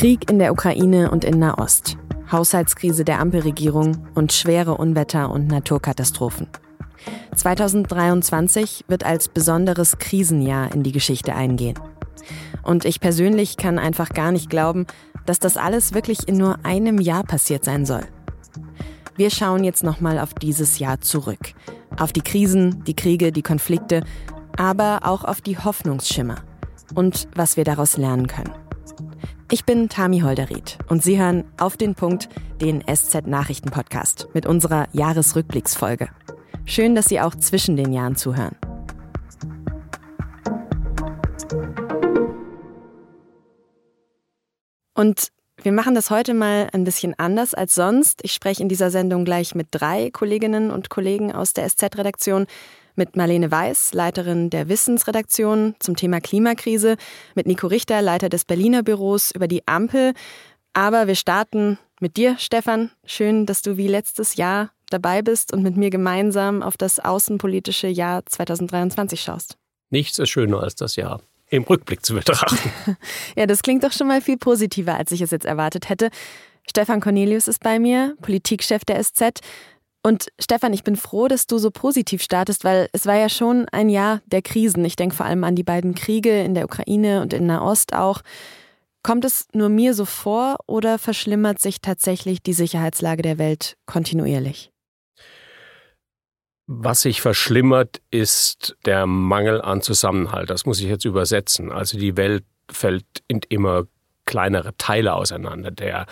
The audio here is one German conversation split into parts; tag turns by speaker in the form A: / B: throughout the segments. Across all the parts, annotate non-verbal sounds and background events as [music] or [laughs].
A: Krieg in der Ukraine und in Nahost, Haushaltskrise der Ampelregierung und schwere Unwetter und Naturkatastrophen. 2023 wird als besonderes Krisenjahr in die Geschichte eingehen. Und ich persönlich kann einfach gar nicht glauben, dass das alles wirklich in nur einem Jahr passiert sein soll. Wir schauen jetzt nochmal auf dieses Jahr zurück. Auf die Krisen, die Kriege, die Konflikte, aber auch auf die Hoffnungsschimmer und was wir daraus lernen können. Ich bin Tami Holderried und Sie hören auf den Punkt den SZ Nachrichten Podcast mit unserer Jahresrückblicksfolge. Schön, dass Sie auch zwischen den Jahren zuhören. Und wir machen das heute mal ein bisschen anders als sonst. Ich spreche in dieser Sendung gleich mit drei Kolleginnen und Kollegen aus der SZ-Redaktion. Mit Marlene Weiß, Leiterin der Wissensredaktion zum Thema Klimakrise, mit Nico Richter, Leiter des Berliner Büros über die Ampel. Aber wir starten mit dir, Stefan. Schön, dass du wie letztes Jahr dabei bist und mit mir gemeinsam auf das außenpolitische Jahr 2023 schaust.
B: Nichts ist schöner als das Jahr im Rückblick zu betrachten. [laughs]
A: ja, das klingt doch schon mal viel positiver, als ich es jetzt erwartet hätte. Stefan Cornelius ist bei mir, Politikchef der SZ. Und Stefan, ich bin froh, dass du so positiv startest, weil es war ja schon ein Jahr der Krisen. Ich denke vor allem an die beiden Kriege in der Ukraine und in Nahost auch. Kommt es nur mir so vor oder verschlimmert sich tatsächlich die Sicherheitslage der Welt kontinuierlich?
B: Was sich verschlimmert, ist der Mangel an Zusammenhalt. Das muss ich jetzt übersetzen. Also die Welt fällt in immer kleinere Teile auseinander. Der,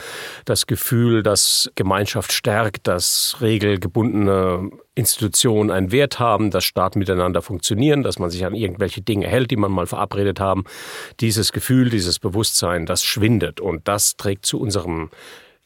B: das Gefühl, dass Gemeinschaft stärkt, dass regelgebundene Institutionen einen Wert haben, dass Staaten miteinander funktionieren, dass man sich an irgendwelche Dinge hält, die man mal verabredet haben. Dieses Gefühl, dieses Bewusstsein, das schwindet und das trägt zu unserem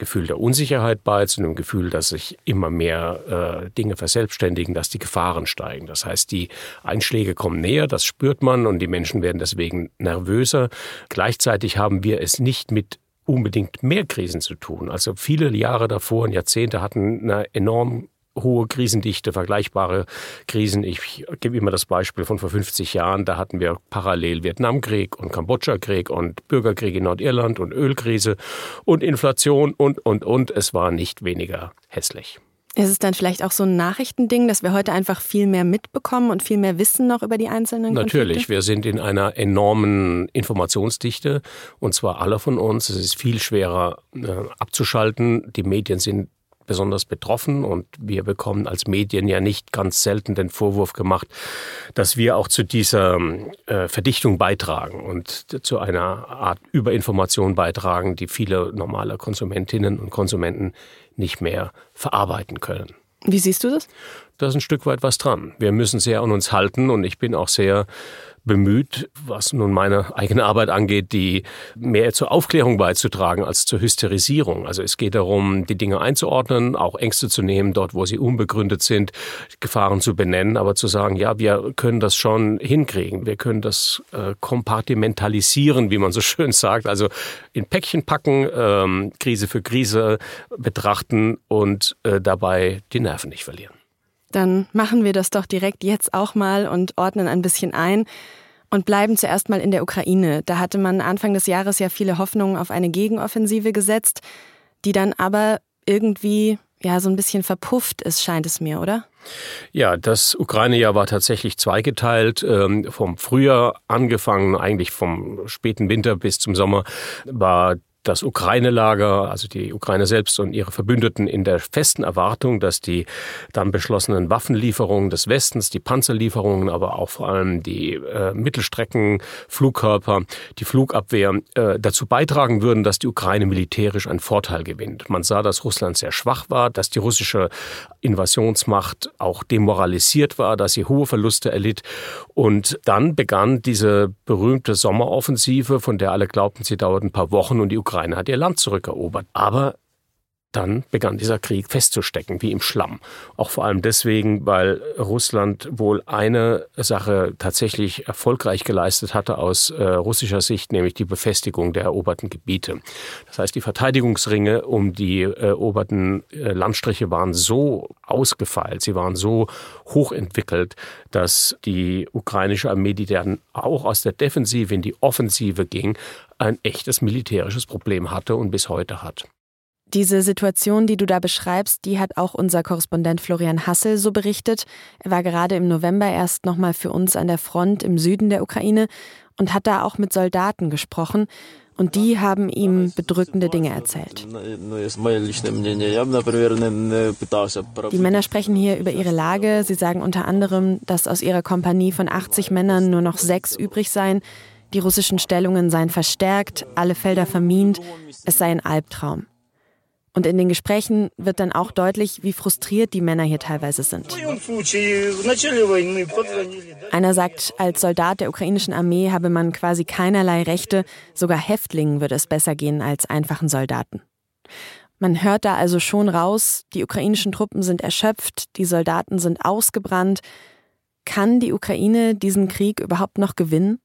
B: Gefühl der Unsicherheit bei, zu einem Gefühl, dass sich immer mehr äh, Dinge verselbstständigen, dass die Gefahren steigen. Das heißt, die Einschläge kommen näher, das spürt man und die Menschen werden deswegen nervöser. Gleichzeitig haben wir es nicht mit unbedingt mehr Krisen zu tun. Also viele Jahre davor und Jahrzehnte hatten eine enorm hohe Krisendichte, vergleichbare Krisen. Ich gebe immer das Beispiel von vor 50 Jahren. Da hatten wir parallel Vietnamkrieg und Kambodscha-Krieg und Bürgerkrieg in Nordirland und Ölkrise und Inflation und, und, und. Es war nicht weniger hässlich.
A: Ist es dann vielleicht auch so ein Nachrichtending, dass wir heute einfach viel mehr mitbekommen und viel mehr wissen noch über die einzelnen
B: Konflikte? Natürlich, wir sind in einer enormen Informationsdichte und zwar alle von uns. Es ist viel schwerer äh, abzuschalten. Die Medien sind besonders betroffen und wir bekommen als Medien ja nicht ganz selten den Vorwurf gemacht, dass wir auch zu dieser äh, Verdichtung beitragen und zu einer Art Überinformation beitragen, die viele normale Konsumentinnen und Konsumenten nicht mehr verarbeiten können.
A: Wie siehst du das?
B: Da ist ein Stück weit was dran. Wir müssen sehr an uns halten und ich bin auch sehr bemüht, was nun meine eigene Arbeit angeht, die mehr zur Aufklärung beizutragen als zur Hysterisierung. Also es geht darum, die Dinge einzuordnen, auch Ängste zu nehmen, dort wo sie unbegründet sind, Gefahren zu benennen, aber zu sagen, ja, wir können das schon hinkriegen, wir können das äh, kompartimentalisieren, wie man so [laughs] schön sagt, also in Päckchen packen, ähm, Krise für Krise betrachten und äh, dabei die Nerven nicht verlieren.
A: Dann machen wir das doch direkt jetzt auch mal und ordnen ein bisschen ein und bleiben zuerst mal in der Ukraine. Da hatte man Anfang des Jahres ja viele Hoffnungen auf eine Gegenoffensive gesetzt, die dann aber irgendwie ja so ein bisschen verpufft ist, scheint es mir, oder?
B: Ja, das Ukraine-Jahr war tatsächlich zweigeteilt. Ähm, vom Frühjahr angefangen, eigentlich vom späten Winter bis zum Sommer, war das Ukraine-Lager, also die Ukraine selbst und ihre Verbündeten in der festen Erwartung, dass die dann beschlossenen Waffenlieferungen des Westens, die Panzerlieferungen, aber auch vor allem die äh, Mittelstreckenflugkörper, die Flugabwehr äh, dazu beitragen würden, dass die Ukraine militärisch einen Vorteil gewinnt. Man sah, dass Russland sehr schwach war, dass die russische Invasionsmacht auch demoralisiert war, dass sie hohe Verluste erlitt. Und dann begann diese berühmte Sommeroffensive, von der alle glaubten, sie dauert ein paar Wochen und die Ukraine hat ihr Land zurückerobert. Aber dann begann dieser Krieg festzustecken, wie im Schlamm. Auch vor allem deswegen, weil Russland wohl eine Sache tatsächlich erfolgreich geleistet hatte aus äh, russischer Sicht, nämlich die Befestigung der eroberten Gebiete. Das heißt, die Verteidigungsringe um die äh, eroberten äh, Landstriche waren so ausgefeilt, sie waren so hochentwickelt, dass die ukrainische Armee, die dann auch aus der Defensive in die Offensive ging, ein echtes militärisches Problem hatte und bis heute hat.
A: Diese Situation, die du da beschreibst, die hat auch unser Korrespondent Florian Hassel so berichtet. Er war gerade im November erst nochmal für uns an der Front im Süden der Ukraine und hat da auch mit Soldaten gesprochen. Und die haben ihm bedrückende Dinge erzählt. Die Männer sprechen hier über ihre Lage. Sie sagen unter anderem, dass aus ihrer Kompanie von 80 Männern nur noch sechs übrig seien. Die russischen Stellungen seien verstärkt, alle Felder vermint. Es sei ein Albtraum. Und in den Gesprächen wird dann auch deutlich, wie frustriert die Männer hier teilweise sind. Einer sagt, als Soldat der ukrainischen Armee habe man quasi keinerlei Rechte, sogar Häftlingen würde es besser gehen als einfachen Soldaten. Man hört da also schon raus, die ukrainischen Truppen sind erschöpft, die Soldaten sind ausgebrannt. Kann die Ukraine diesen Krieg überhaupt noch gewinnen?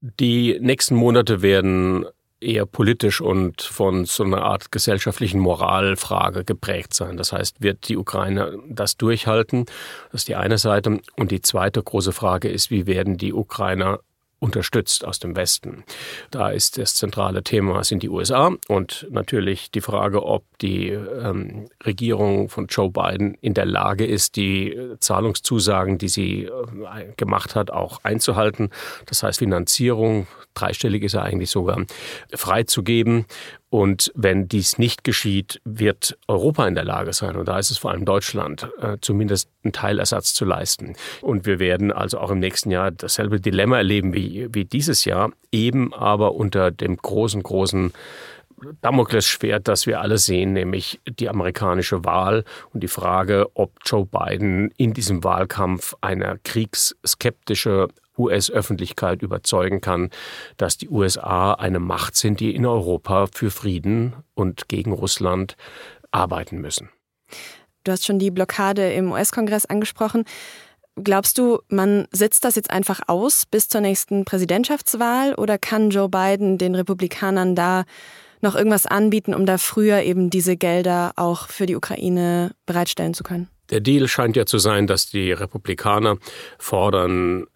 B: Die nächsten Monate werden eher politisch und von so einer Art gesellschaftlichen Moralfrage geprägt sein. Das heißt, wird die Ukraine das durchhalten? Das ist die eine Seite. Und die zweite große Frage ist, wie werden die Ukrainer unterstützt aus dem Westen. Da ist das zentrale Thema sind die USA und natürlich die Frage, ob die ähm, Regierung von Joe Biden in der Lage ist, die Zahlungszusagen, die sie äh, gemacht hat, auch einzuhalten. Das heißt Finanzierung, dreistellig ist er eigentlich sogar, freizugeben und wenn dies nicht geschieht, wird Europa in der Lage sein, und da ist es vor allem Deutschland, äh, zumindest einen Teilersatz zu leisten. Und wir werden also auch im nächsten Jahr dasselbe Dilemma erleben wie, wie dieses Jahr, eben aber unter dem großen, großen Damoklesschwert, das wir alle sehen, nämlich die amerikanische Wahl und die Frage, ob Joe Biden in diesem Wahlkampf eine kriegsskeptische US-Öffentlichkeit überzeugen kann, dass die USA eine Macht sind, die in Europa für Frieden und gegen Russland arbeiten müssen.
A: Du hast schon die Blockade im US-Kongress angesprochen. Glaubst du, man sitzt das jetzt einfach aus bis zur nächsten Präsidentschaftswahl oder kann Joe Biden den Republikanern da noch irgendwas anbieten, um da früher eben diese Gelder auch für die Ukraine bereitstellen zu können?
B: Der Deal scheint ja zu sein, dass die Republikaner fordern,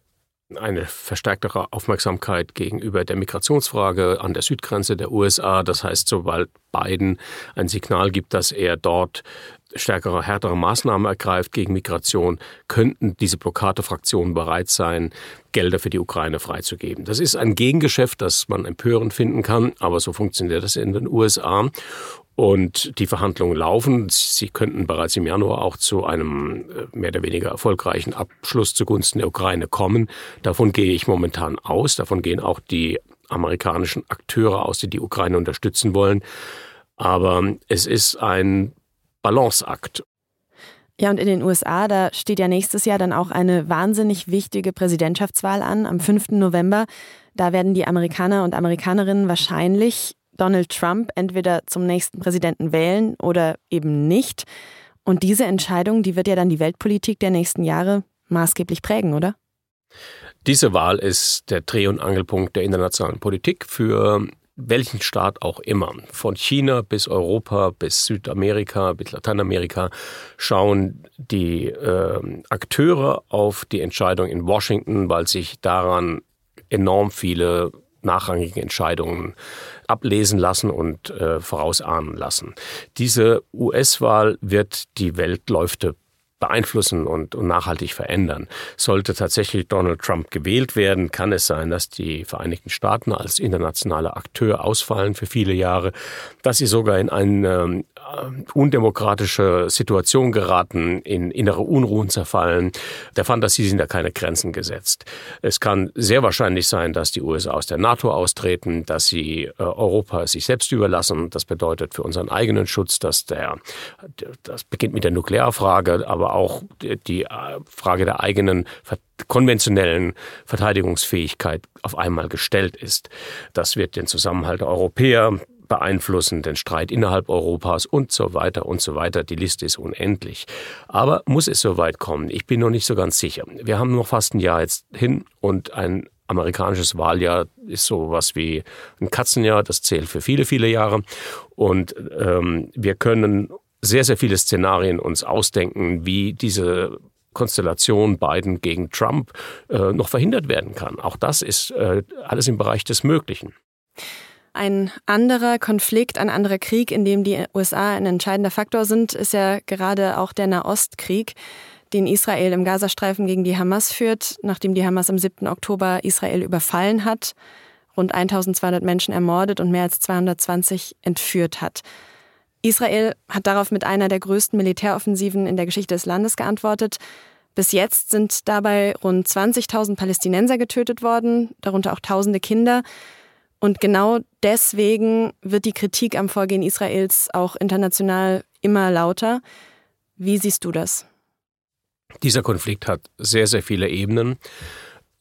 B: eine verstärktere Aufmerksamkeit gegenüber der Migrationsfrage an der Südgrenze der USA. Das heißt, sobald Biden ein Signal gibt, dass er dort stärkere, härtere Maßnahmen ergreift gegen Migration, könnten diese Blockadefraktionen bereit sein, Gelder für die Ukraine freizugeben. Das ist ein Gegengeschäft, das man empörend finden kann, aber so funktioniert das in den USA. Und die Verhandlungen laufen. Sie könnten bereits im Januar auch zu einem äh, mehr oder weniger erfolgreichen Abschluss zugunsten der Ukraine kommen. Davon gehe ich momentan aus. Davon gehen auch die amerikanischen Akteure aus, die die Ukraine unterstützen wollen. Aber es ist ein Balanceakt.
A: Ja, und in den USA, da steht ja nächstes Jahr dann auch eine wahnsinnig wichtige Präsidentschaftswahl an, am 5. November. Da werden die Amerikaner und Amerikanerinnen wahrscheinlich Donald Trump entweder zum nächsten Präsidenten wählen oder eben nicht. Und diese Entscheidung, die wird ja dann die Weltpolitik der nächsten Jahre maßgeblich prägen, oder?
B: Diese Wahl ist der Dreh- und Angelpunkt der internationalen Politik für welchen Staat auch immer, von China bis Europa, bis Südamerika, bis Lateinamerika, schauen die äh, Akteure auf die Entscheidung in Washington, weil sich daran enorm viele nachrangige Entscheidungen ablesen lassen und äh, vorausahnen lassen. Diese US-Wahl wird die Weltläufe beeinflussen und, und nachhaltig verändern. Sollte tatsächlich Donald Trump gewählt werden, kann es sein, dass die Vereinigten Staaten als internationaler Akteur ausfallen für viele Jahre, dass sie sogar in eine äh, undemokratische Situation geraten, in innere Unruhen zerfallen. Der Fantasie sind da keine Grenzen gesetzt. Es kann sehr wahrscheinlich sein, dass die USA aus der NATO austreten, dass sie äh, Europa sich selbst überlassen. Das bedeutet für unseren eigenen Schutz, dass der, das beginnt mit der Nuklearfrage, aber auch die äh, Frage der eigenen konventionellen Verteidigungsfähigkeit auf einmal gestellt ist. Das wird den Zusammenhalt der Europäer beeinflussen den Streit innerhalb Europas und so weiter und so weiter. Die Liste ist unendlich. Aber muss es so weit kommen? Ich bin noch nicht so ganz sicher. Wir haben noch fast ein Jahr jetzt hin und ein amerikanisches Wahljahr ist so was wie ein Katzenjahr. Das zählt für viele, viele Jahre. Und ähm, wir können sehr, sehr viele Szenarien uns ausdenken, wie diese Konstellation Biden gegen Trump äh, noch verhindert werden kann. Auch das ist äh, alles im Bereich des Möglichen.
A: Ein anderer Konflikt, ein anderer Krieg, in dem die USA ein entscheidender Faktor sind, ist ja gerade auch der Nahostkrieg, den Israel im Gazastreifen gegen die Hamas führt, nachdem die Hamas am 7. Oktober Israel überfallen hat, rund 1200 Menschen ermordet und mehr als 220 entführt hat. Israel hat darauf mit einer der größten Militäroffensiven in der Geschichte des Landes geantwortet. Bis jetzt sind dabei rund 20.000 Palästinenser getötet worden, darunter auch tausende Kinder. Und genau deswegen wird die Kritik am Vorgehen Israels auch international immer lauter. Wie siehst du das?
B: Dieser Konflikt hat sehr, sehr viele Ebenen,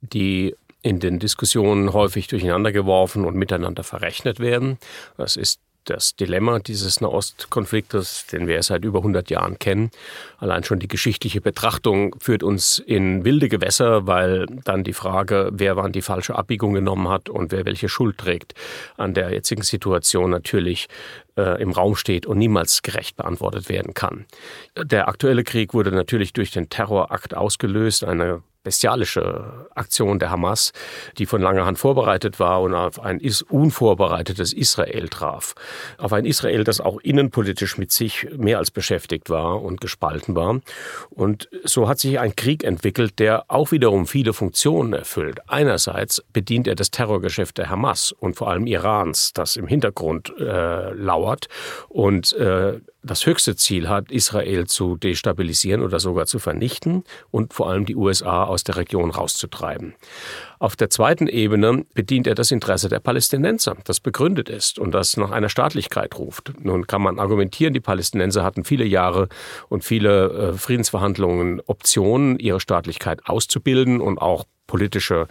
B: die in den Diskussionen häufig durcheinander geworfen und miteinander verrechnet werden. Das ist das Dilemma dieses Nahostkonfliktes, den wir seit über 100 Jahren kennen. Allein schon die geschichtliche Betrachtung führt uns in wilde Gewässer, weil dann die Frage, wer wann die falsche Abbiegung genommen hat und wer welche Schuld trägt, an der jetzigen Situation natürlich äh, im Raum steht und niemals gerecht beantwortet werden kann. Der aktuelle Krieg wurde natürlich durch den Terrorakt ausgelöst, eine bestialische Aktion der Hamas, die von langer Hand vorbereitet war und auf ein unvorbereitetes Israel traf. Auf ein Israel, das auch innenpolitisch mit sich mehr als beschäftigt war und gespalten war. Und so hat sich ein Krieg entwickelt, der auch wiederum viele Funktionen erfüllt. Einerseits bedient er das Terrorgeschäft der Hamas und vor allem Irans, das im Hintergrund äh, lauert und äh, das höchste Ziel hat, Israel zu destabilisieren oder sogar zu vernichten und vor allem die USA aus der Region rauszutreiben. Auf der zweiten Ebene bedient er das Interesse der Palästinenser, das begründet ist und das nach einer Staatlichkeit ruft. Nun kann man argumentieren, die Palästinenser hatten viele Jahre und viele äh, Friedensverhandlungen Optionen, ihre Staatlichkeit auszubilden und auch politische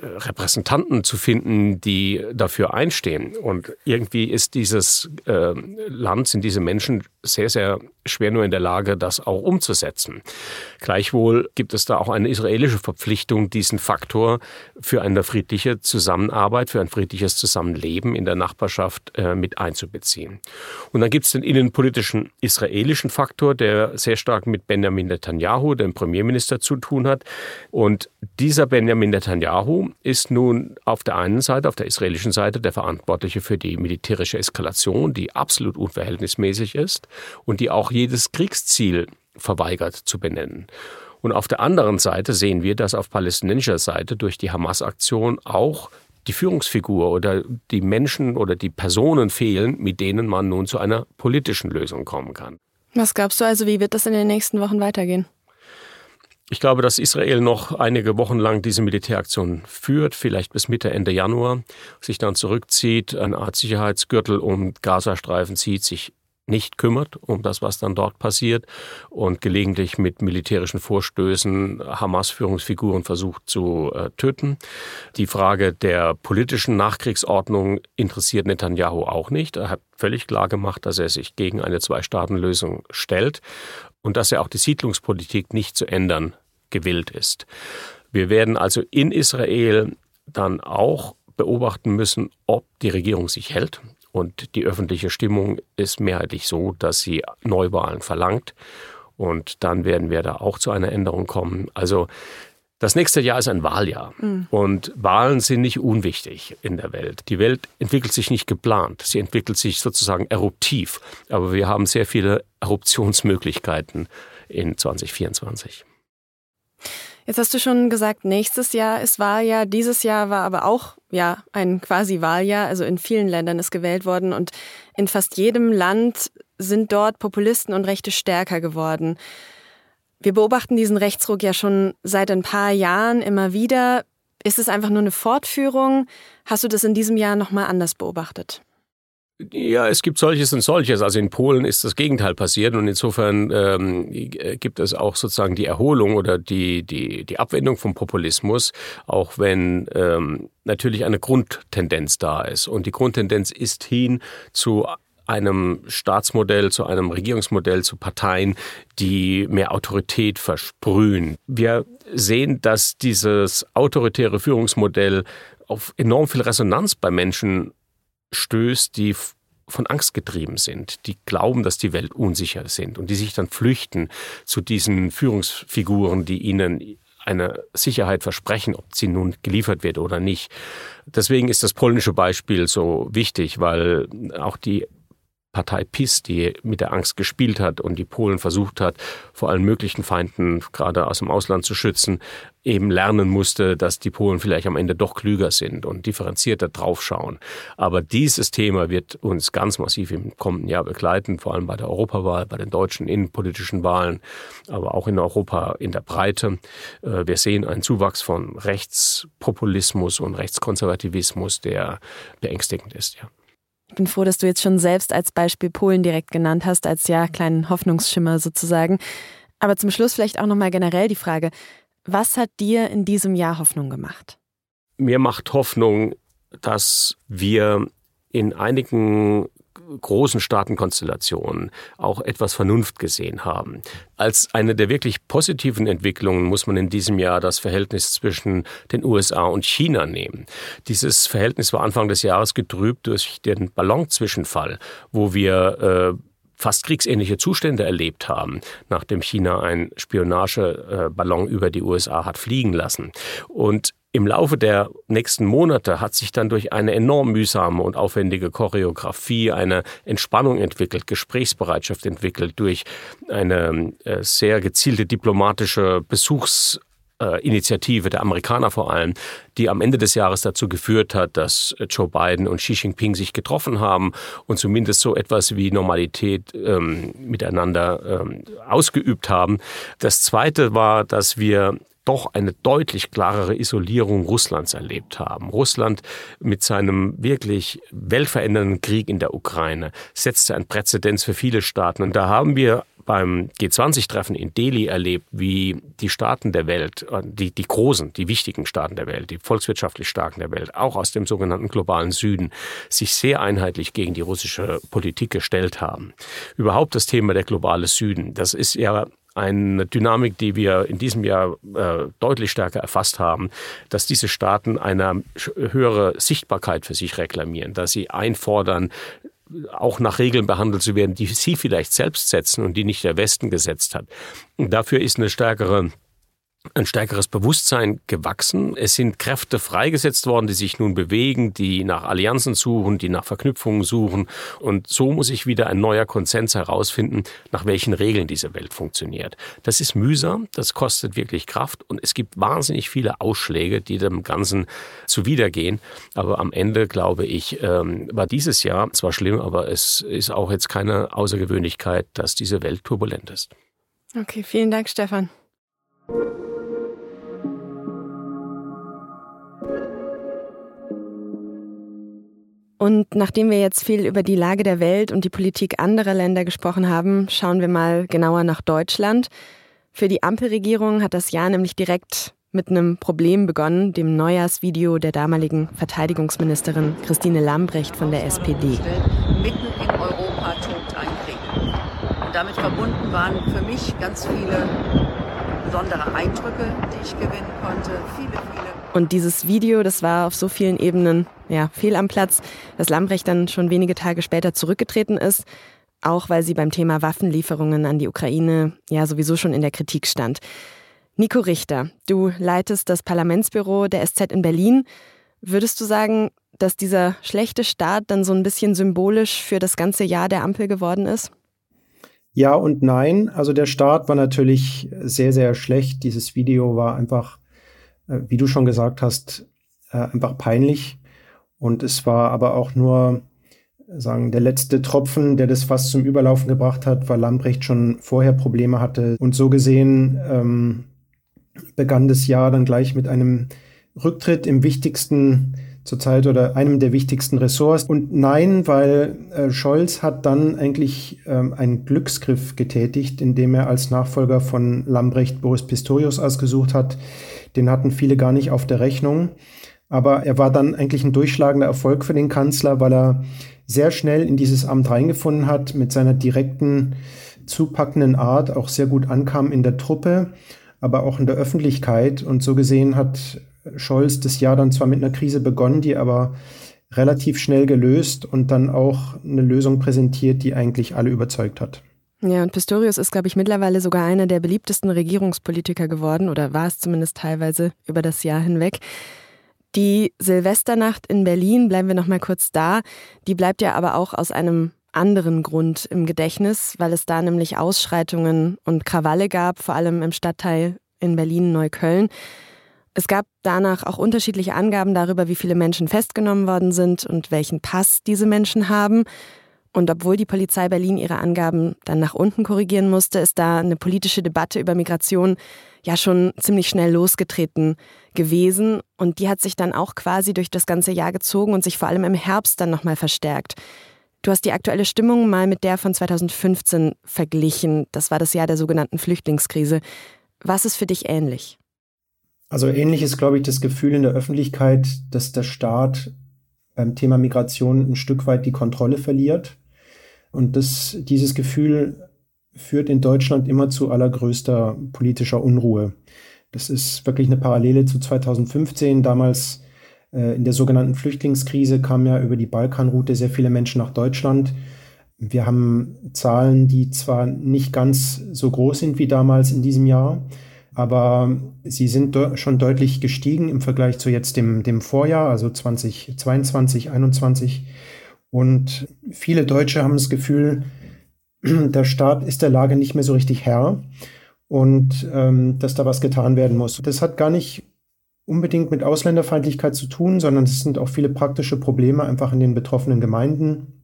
B: Repräsentanten zu finden, die dafür einstehen. Und irgendwie ist dieses äh, Land, sind diese Menschen sehr, sehr schwer nur in der Lage, das auch umzusetzen. Gleichwohl gibt es da auch eine israelische Verpflichtung, diesen Faktor für eine friedliche Zusammenarbeit, für ein friedliches Zusammenleben in der Nachbarschaft äh, mit einzubeziehen. Und dann gibt es den innenpolitischen israelischen Faktor, der sehr stark mit Benjamin Netanyahu, dem Premierminister, zu tun hat. Und dieser Benjamin Netanyahu ist nun auf der einen Seite, auf der israelischen Seite, der Verantwortliche für die militärische Eskalation, die absolut unverhältnismäßig ist und die auch jedes Kriegsziel verweigert zu benennen. Und auf der anderen Seite sehen wir, dass auf palästinensischer Seite durch die Hamas-Aktion auch die Führungsfigur oder die Menschen oder die Personen fehlen, mit denen man nun zu einer politischen Lösung kommen kann.
A: Was glaubst du also, wie wird das in den nächsten Wochen weitergehen?
B: Ich glaube, dass Israel noch einige Wochen lang diese Militäraktion führt, vielleicht bis Mitte, Ende Januar, sich dann zurückzieht, eine Art Sicherheitsgürtel um Gazastreifen zieht, sich nicht kümmert um das, was dann dort passiert und gelegentlich mit militärischen Vorstößen Hamas-Führungsfiguren versucht zu äh, töten. Die Frage der politischen Nachkriegsordnung interessiert Netanyahu auch nicht. Er hat völlig klar gemacht, dass er sich gegen eine Zwei-Staaten-Lösung stellt und dass er auch die Siedlungspolitik nicht zu ändern gewillt ist. Wir werden also in Israel dann auch beobachten müssen, ob die Regierung sich hält. Und die öffentliche Stimmung ist mehrheitlich so, dass sie Neuwahlen verlangt. Und dann werden wir da auch zu einer Änderung kommen. Also das nächste Jahr ist ein Wahljahr. Mhm. Und Wahlen sind nicht unwichtig in der Welt. Die Welt entwickelt sich nicht geplant. Sie entwickelt sich sozusagen eruptiv. Aber wir haben sehr viele Eruptionsmöglichkeiten in 2024.
A: Jetzt hast du schon gesagt, nächstes Jahr ist Wahljahr. Dieses Jahr war aber auch ja ein quasi Wahljahr. Also in vielen Ländern ist gewählt worden und in fast jedem Land sind dort Populisten und Rechte stärker geworden. Wir beobachten diesen Rechtsruck ja schon seit ein paar Jahren immer wieder. Ist es einfach nur eine Fortführung? Hast du das in diesem Jahr nochmal anders beobachtet?
B: Ja, es gibt solches und solches. Also in Polen ist das Gegenteil passiert und insofern ähm, gibt es auch sozusagen die Erholung oder die, die, die Abwendung vom Populismus, auch wenn ähm, natürlich eine Grundtendenz da ist. Und die Grundtendenz ist hin zu einem Staatsmodell, zu einem Regierungsmodell, zu Parteien, die mehr Autorität versprühen. Wir sehen, dass dieses autoritäre Führungsmodell auf enorm viel Resonanz bei Menschen stößt, die von Angst getrieben sind, die glauben, dass die Welt unsicher sind und die sich dann flüchten zu diesen Führungsfiguren, die ihnen eine Sicherheit versprechen, ob sie nun geliefert wird oder nicht. Deswegen ist das polnische Beispiel so wichtig, weil auch die Partei PiS, die mit der Angst gespielt hat und die Polen versucht hat, vor allen möglichen Feinden gerade aus dem Ausland zu schützen, eben lernen musste, dass die Polen vielleicht am Ende doch klüger sind und differenzierter draufschauen. Aber dieses Thema wird uns ganz massiv im kommenden Jahr begleiten, vor allem bei der Europawahl, bei den deutschen innenpolitischen Wahlen, aber auch in Europa in der Breite. Äh, wir sehen einen Zuwachs von Rechtspopulismus und Rechtskonservativismus, der beängstigend ist, ja.
A: Ich bin froh, dass du jetzt schon selbst als Beispiel Polen direkt genannt hast, als ja kleinen Hoffnungsschimmer sozusagen. Aber zum Schluss vielleicht auch nochmal generell die Frage, was hat dir in diesem Jahr Hoffnung gemacht?
B: Mir macht Hoffnung, dass wir in einigen großen Staatenkonstellationen auch etwas Vernunft gesehen haben. Als eine der wirklich positiven Entwicklungen muss man in diesem Jahr das Verhältnis zwischen den USA und China nehmen. Dieses Verhältnis war Anfang des Jahres getrübt durch den Ballonzwischenfall, wo wir äh, fast kriegsähnliche Zustände erlebt haben, nachdem China einen Spionageballon über die USA hat fliegen lassen. Und im Laufe der nächsten Monate hat sich dann durch eine enorm mühsame und aufwendige Choreografie eine Entspannung entwickelt, Gesprächsbereitschaft entwickelt, durch eine äh, sehr gezielte diplomatische Besuchs Initiative der Amerikaner vor allem, die am Ende des Jahres dazu geführt hat, dass Joe Biden und Xi Jinping sich getroffen haben und zumindest so etwas wie Normalität ähm, miteinander ähm, ausgeübt haben. Das Zweite war, dass wir doch eine deutlich klarere Isolierung Russlands erlebt haben. Russland mit seinem wirklich weltverändernden Krieg in der Ukraine setzte ein Präzedenz für viele Staaten. Und da haben wir beim G20-Treffen in Delhi erlebt, wie die Staaten der Welt, die, die großen, die wichtigen Staaten der Welt, die volkswirtschaftlich starken der Welt, auch aus dem sogenannten globalen Süden, sich sehr einheitlich gegen die russische Politik gestellt haben. Überhaupt das Thema der globale Süden, das ist ja eine Dynamik, die wir in diesem Jahr äh, deutlich stärker erfasst haben, dass diese Staaten eine höhere Sichtbarkeit für sich reklamieren, dass sie einfordern, auch nach Regeln behandelt zu werden, die sie vielleicht selbst setzen und die nicht der Westen gesetzt hat. Und dafür ist eine stärkere ein stärkeres Bewusstsein gewachsen. Es sind Kräfte freigesetzt worden, die sich nun bewegen, die nach Allianzen suchen, die nach Verknüpfungen suchen. Und so muss sich wieder ein neuer Konsens herausfinden, nach welchen Regeln diese Welt funktioniert. Das ist mühsam, das kostet wirklich Kraft und es gibt wahnsinnig viele Ausschläge, die dem Ganzen zuwidergehen. Aber am Ende, glaube ich, ähm, war dieses Jahr zwar schlimm, aber es ist auch jetzt keine Außergewöhnlichkeit, dass diese Welt turbulent ist.
A: Okay, vielen Dank, Stefan. Und nachdem wir jetzt viel über die Lage der Welt und die Politik anderer Länder gesprochen haben, schauen wir mal genauer nach Deutschland. Für die Ampelregierung hat das Jahr nämlich direkt mit einem Problem begonnen, dem Neujahrsvideo der damaligen Verteidigungsministerin Christine Lambrecht von der SPD.
C: Mitten in Europa tobt ein Krieg. Und damit verbunden waren für mich ganz viele besondere Eindrücke, die ich gewinnen konnte. Viele, viele
A: und dieses Video, das war auf so vielen Ebenen ja, fehl am Platz, dass Lambrecht dann schon wenige Tage später zurückgetreten ist, auch weil sie beim Thema Waffenlieferungen an die Ukraine ja sowieso schon in der Kritik stand. Nico Richter, du leitest das Parlamentsbüro der SZ in Berlin. Würdest du sagen, dass dieser schlechte Start dann so ein bisschen symbolisch für das ganze Jahr der Ampel geworden ist?
D: Ja und nein. Also der Start war natürlich sehr, sehr schlecht. Dieses Video war einfach wie du schon gesagt hast, äh, einfach peinlich. Und es war aber auch nur sagen, der letzte Tropfen, der das fast zum Überlaufen gebracht hat, weil Lambrecht schon vorher Probleme hatte. Und so gesehen ähm, begann das Jahr dann gleich mit einem Rücktritt im wichtigsten zurzeit oder einem der wichtigsten Ressorts. Und nein, weil äh, Scholz hat dann eigentlich ähm, einen Glücksgriff getätigt, indem er als Nachfolger von Lambrecht Boris Pistorius ausgesucht hat. Den hatten viele gar nicht auf der Rechnung. Aber er war dann eigentlich ein durchschlagender Erfolg für den Kanzler, weil er sehr schnell in dieses Amt reingefunden hat, mit seiner direkten, zupackenden Art auch sehr gut ankam in der Truppe, aber auch in der Öffentlichkeit. Und so gesehen hat Scholz das Jahr dann zwar mit einer Krise begonnen, die aber relativ schnell gelöst und dann auch eine Lösung präsentiert, die eigentlich alle überzeugt hat.
A: Ja, und Pistorius ist, glaube ich, mittlerweile sogar einer der beliebtesten Regierungspolitiker geworden oder war es zumindest teilweise über das Jahr hinweg. Die Silvesternacht in Berlin, bleiben wir noch mal kurz da, die bleibt ja aber auch aus einem anderen Grund im Gedächtnis, weil es da nämlich Ausschreitungen und Krawalle gab, vor allem im Stadtteil in Berlin-Neukölln. Es gab danach auch unterschiedliche Angaben darüber, wie viele Menschen festgenommen worden sind und welchen Pass diese Menschen haben. Und obwohl die Polizei Berlin ihre Angaben dann nach unten korrigieren musste, ist da eine politische Debatte über Migration ja schon ziemlich schnell losgetreten gewesen. Und die hat sich dann auch quasi durch das ganze Jahr gezogen und sich vor allem im Herbst dann nochmal verstärkt. Du hast die aktuelle Stimmung mal mit der von 2015 verglichen. Das war das Jahr der sogenannten Flüchtlingskrise. Was ist für dich ähnlich?
D: Also ähnlich ist, glaube ich, das Gefühl in der Öffentlichkeit, dass der Staat beim Thema Migration ein Stück weit die Kontrolle verliert. Und das, dieses Gefühl führt in Deutschland immer zu allergrößter politischer Unruhe. Das ist wirklich eine Parallele zu 2015. Damals äh, in der sogenannten Flüchtlingskrise kamen ja über die Balkanroute sehr viele Menschen nach Deutschland. Wir haben Zahlen, die zwar nicht ganz so groß sind wie damals in diesem Jahr, aber sie sind schon deutlich gestiegen im Vergleich zu jetzt dem, dem Vorjahr, also 2022, 2021. Und viele Deutsche haben das Gefühl, [clears throat] der Staat ist der Lage nicht mehr so richtig Herr und ähm, dass da was getan werden muss. Das hat gar nicht unbedingt mit Ausländerfeindlichkeit zu tun, sondern es sind auch viele praktische Probleme einfach in den betroffenen Gemeinden.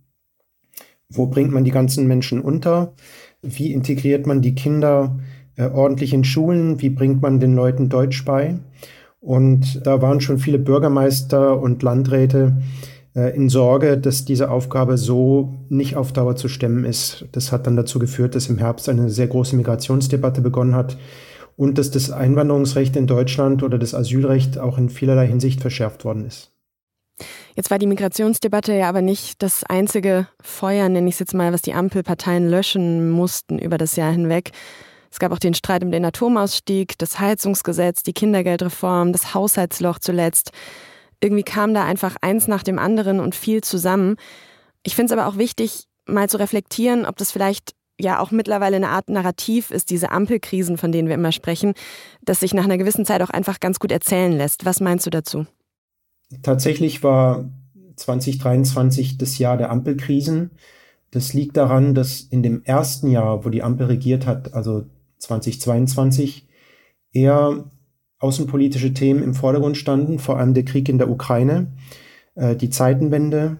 D: Wo bringt man die ganzen Menschen unter? Wie integriert man die Kinder äh, ordentlich in Schulen, wie bringt man den Leuten Deutsch bei. Und da waren schon viele Bürgermeister und Landräte äh, in Sorge, dass diese Aufgabe so nicht auf Dauer zu stemmen ist. Das hat dann dazu geführt, dass im Herbst eine sehr große Migrationsdebatte begonnen hat und dass das Einwanderungsrecht in Deutschland oder das Asylrecht auch in vielerlei Hinsicht verschärft worden ist.
A: Jetzt war die Migrationsdebatte ja aber nicht das einzige Feuer, nenne ich es jetzt mal, was die Ampelparteien löschen mussten über das Jahr hinweg. Es gab auch den Streit um den Atomausstieg, das Heizungsgesetz, die Kindergeldreform, das Haushaltsloch zuletzt. Irgendwie kam da einfach eins nach dem anderen und viel zusammen. Ich finde es aber auch wichtig, mal zu reflektieren, ob das vielleicht ja auch mittlerweile eine Art Narrativ ist, diese Ampelkrisen, von denen wir immer sprechen, das sich nach einer gewissen Zeit auch einfach ganz gut erzählen lässt. Was meinst du dazu?
D: Tatsächlich war 2023 das Jahr der Ampelkrisen. Das liegt daran, dass in dem ersten Jahr, wo die Ampel regiert hat, also 2022 eher außenpolitische Themen im Vordergrund standen, vor allem der Krieg in der Ukraine, äh, die Zeitenwende,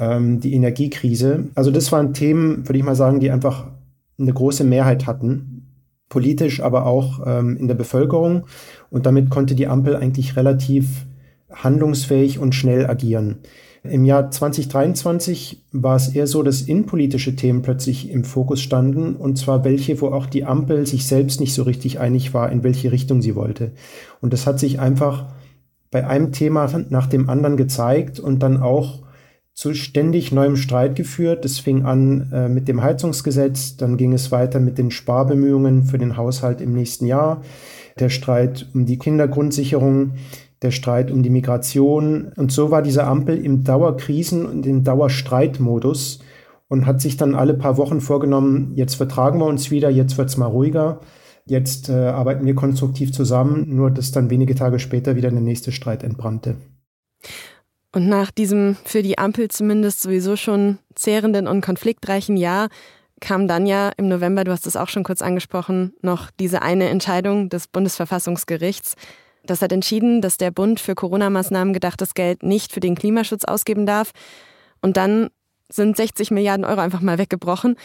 D: ähm, die Energiekrise. Also das waren Themen, würde ich mal sagen, die einfach eine große Mehrheit hatten, politisch, aber auch ähm, in der Bevölkerung. Und damit konnte die Ampel eigentlich relativ handlungsfähig und schnell agieren. Im Jahr 2023 war es eher so, dass innenpolitische Themen plötzlich im Fokus standen, und zwar welche, wo auch die Ampel sich selbst nicht so richtig einig war, in welche Richtung sie wollte. Und das hat sich einfach bei einem Thema nach dem anderen gezeigt und dann auch zu ständig neuem Streit geführt. Das fing an äh, mit dem Heizungsgesetz, dann ging es weiter mit den Sparbemühungen für den Haushalt im nächsten Jahr, der Streit um die Kindergrundsicherung, der Streit um die Migration. Und so war diese Ampel im Dauerkrisen- und im Dauerstreitmodus und hat sich dann alle paar Wochen vorgenommen, jetzt vertragen wir uns wieder, jetzt wird es mal ruhiger, jetzt äh, arbeiten wir konstruktiv zusammen, nur dass dann wenige Tage später wieder der nächste Streit entbrannte.
A: Und nach diesem für die Ampel zumindest sowieso schon zehrenden und konfliktreichen Jahr kam dann ja im November, du hast es auch schon kurz angesprochen, noch diese eine Entscheidung des Bundesverfassungsgerichts, das hat entschieden, dass der Bund für Corona-Maßnahmen gedachtes Geld nicht für den Klimaschutz ausgeben darf. Und dann sind 60 Milliarden Euro einfach mal weggebrochen.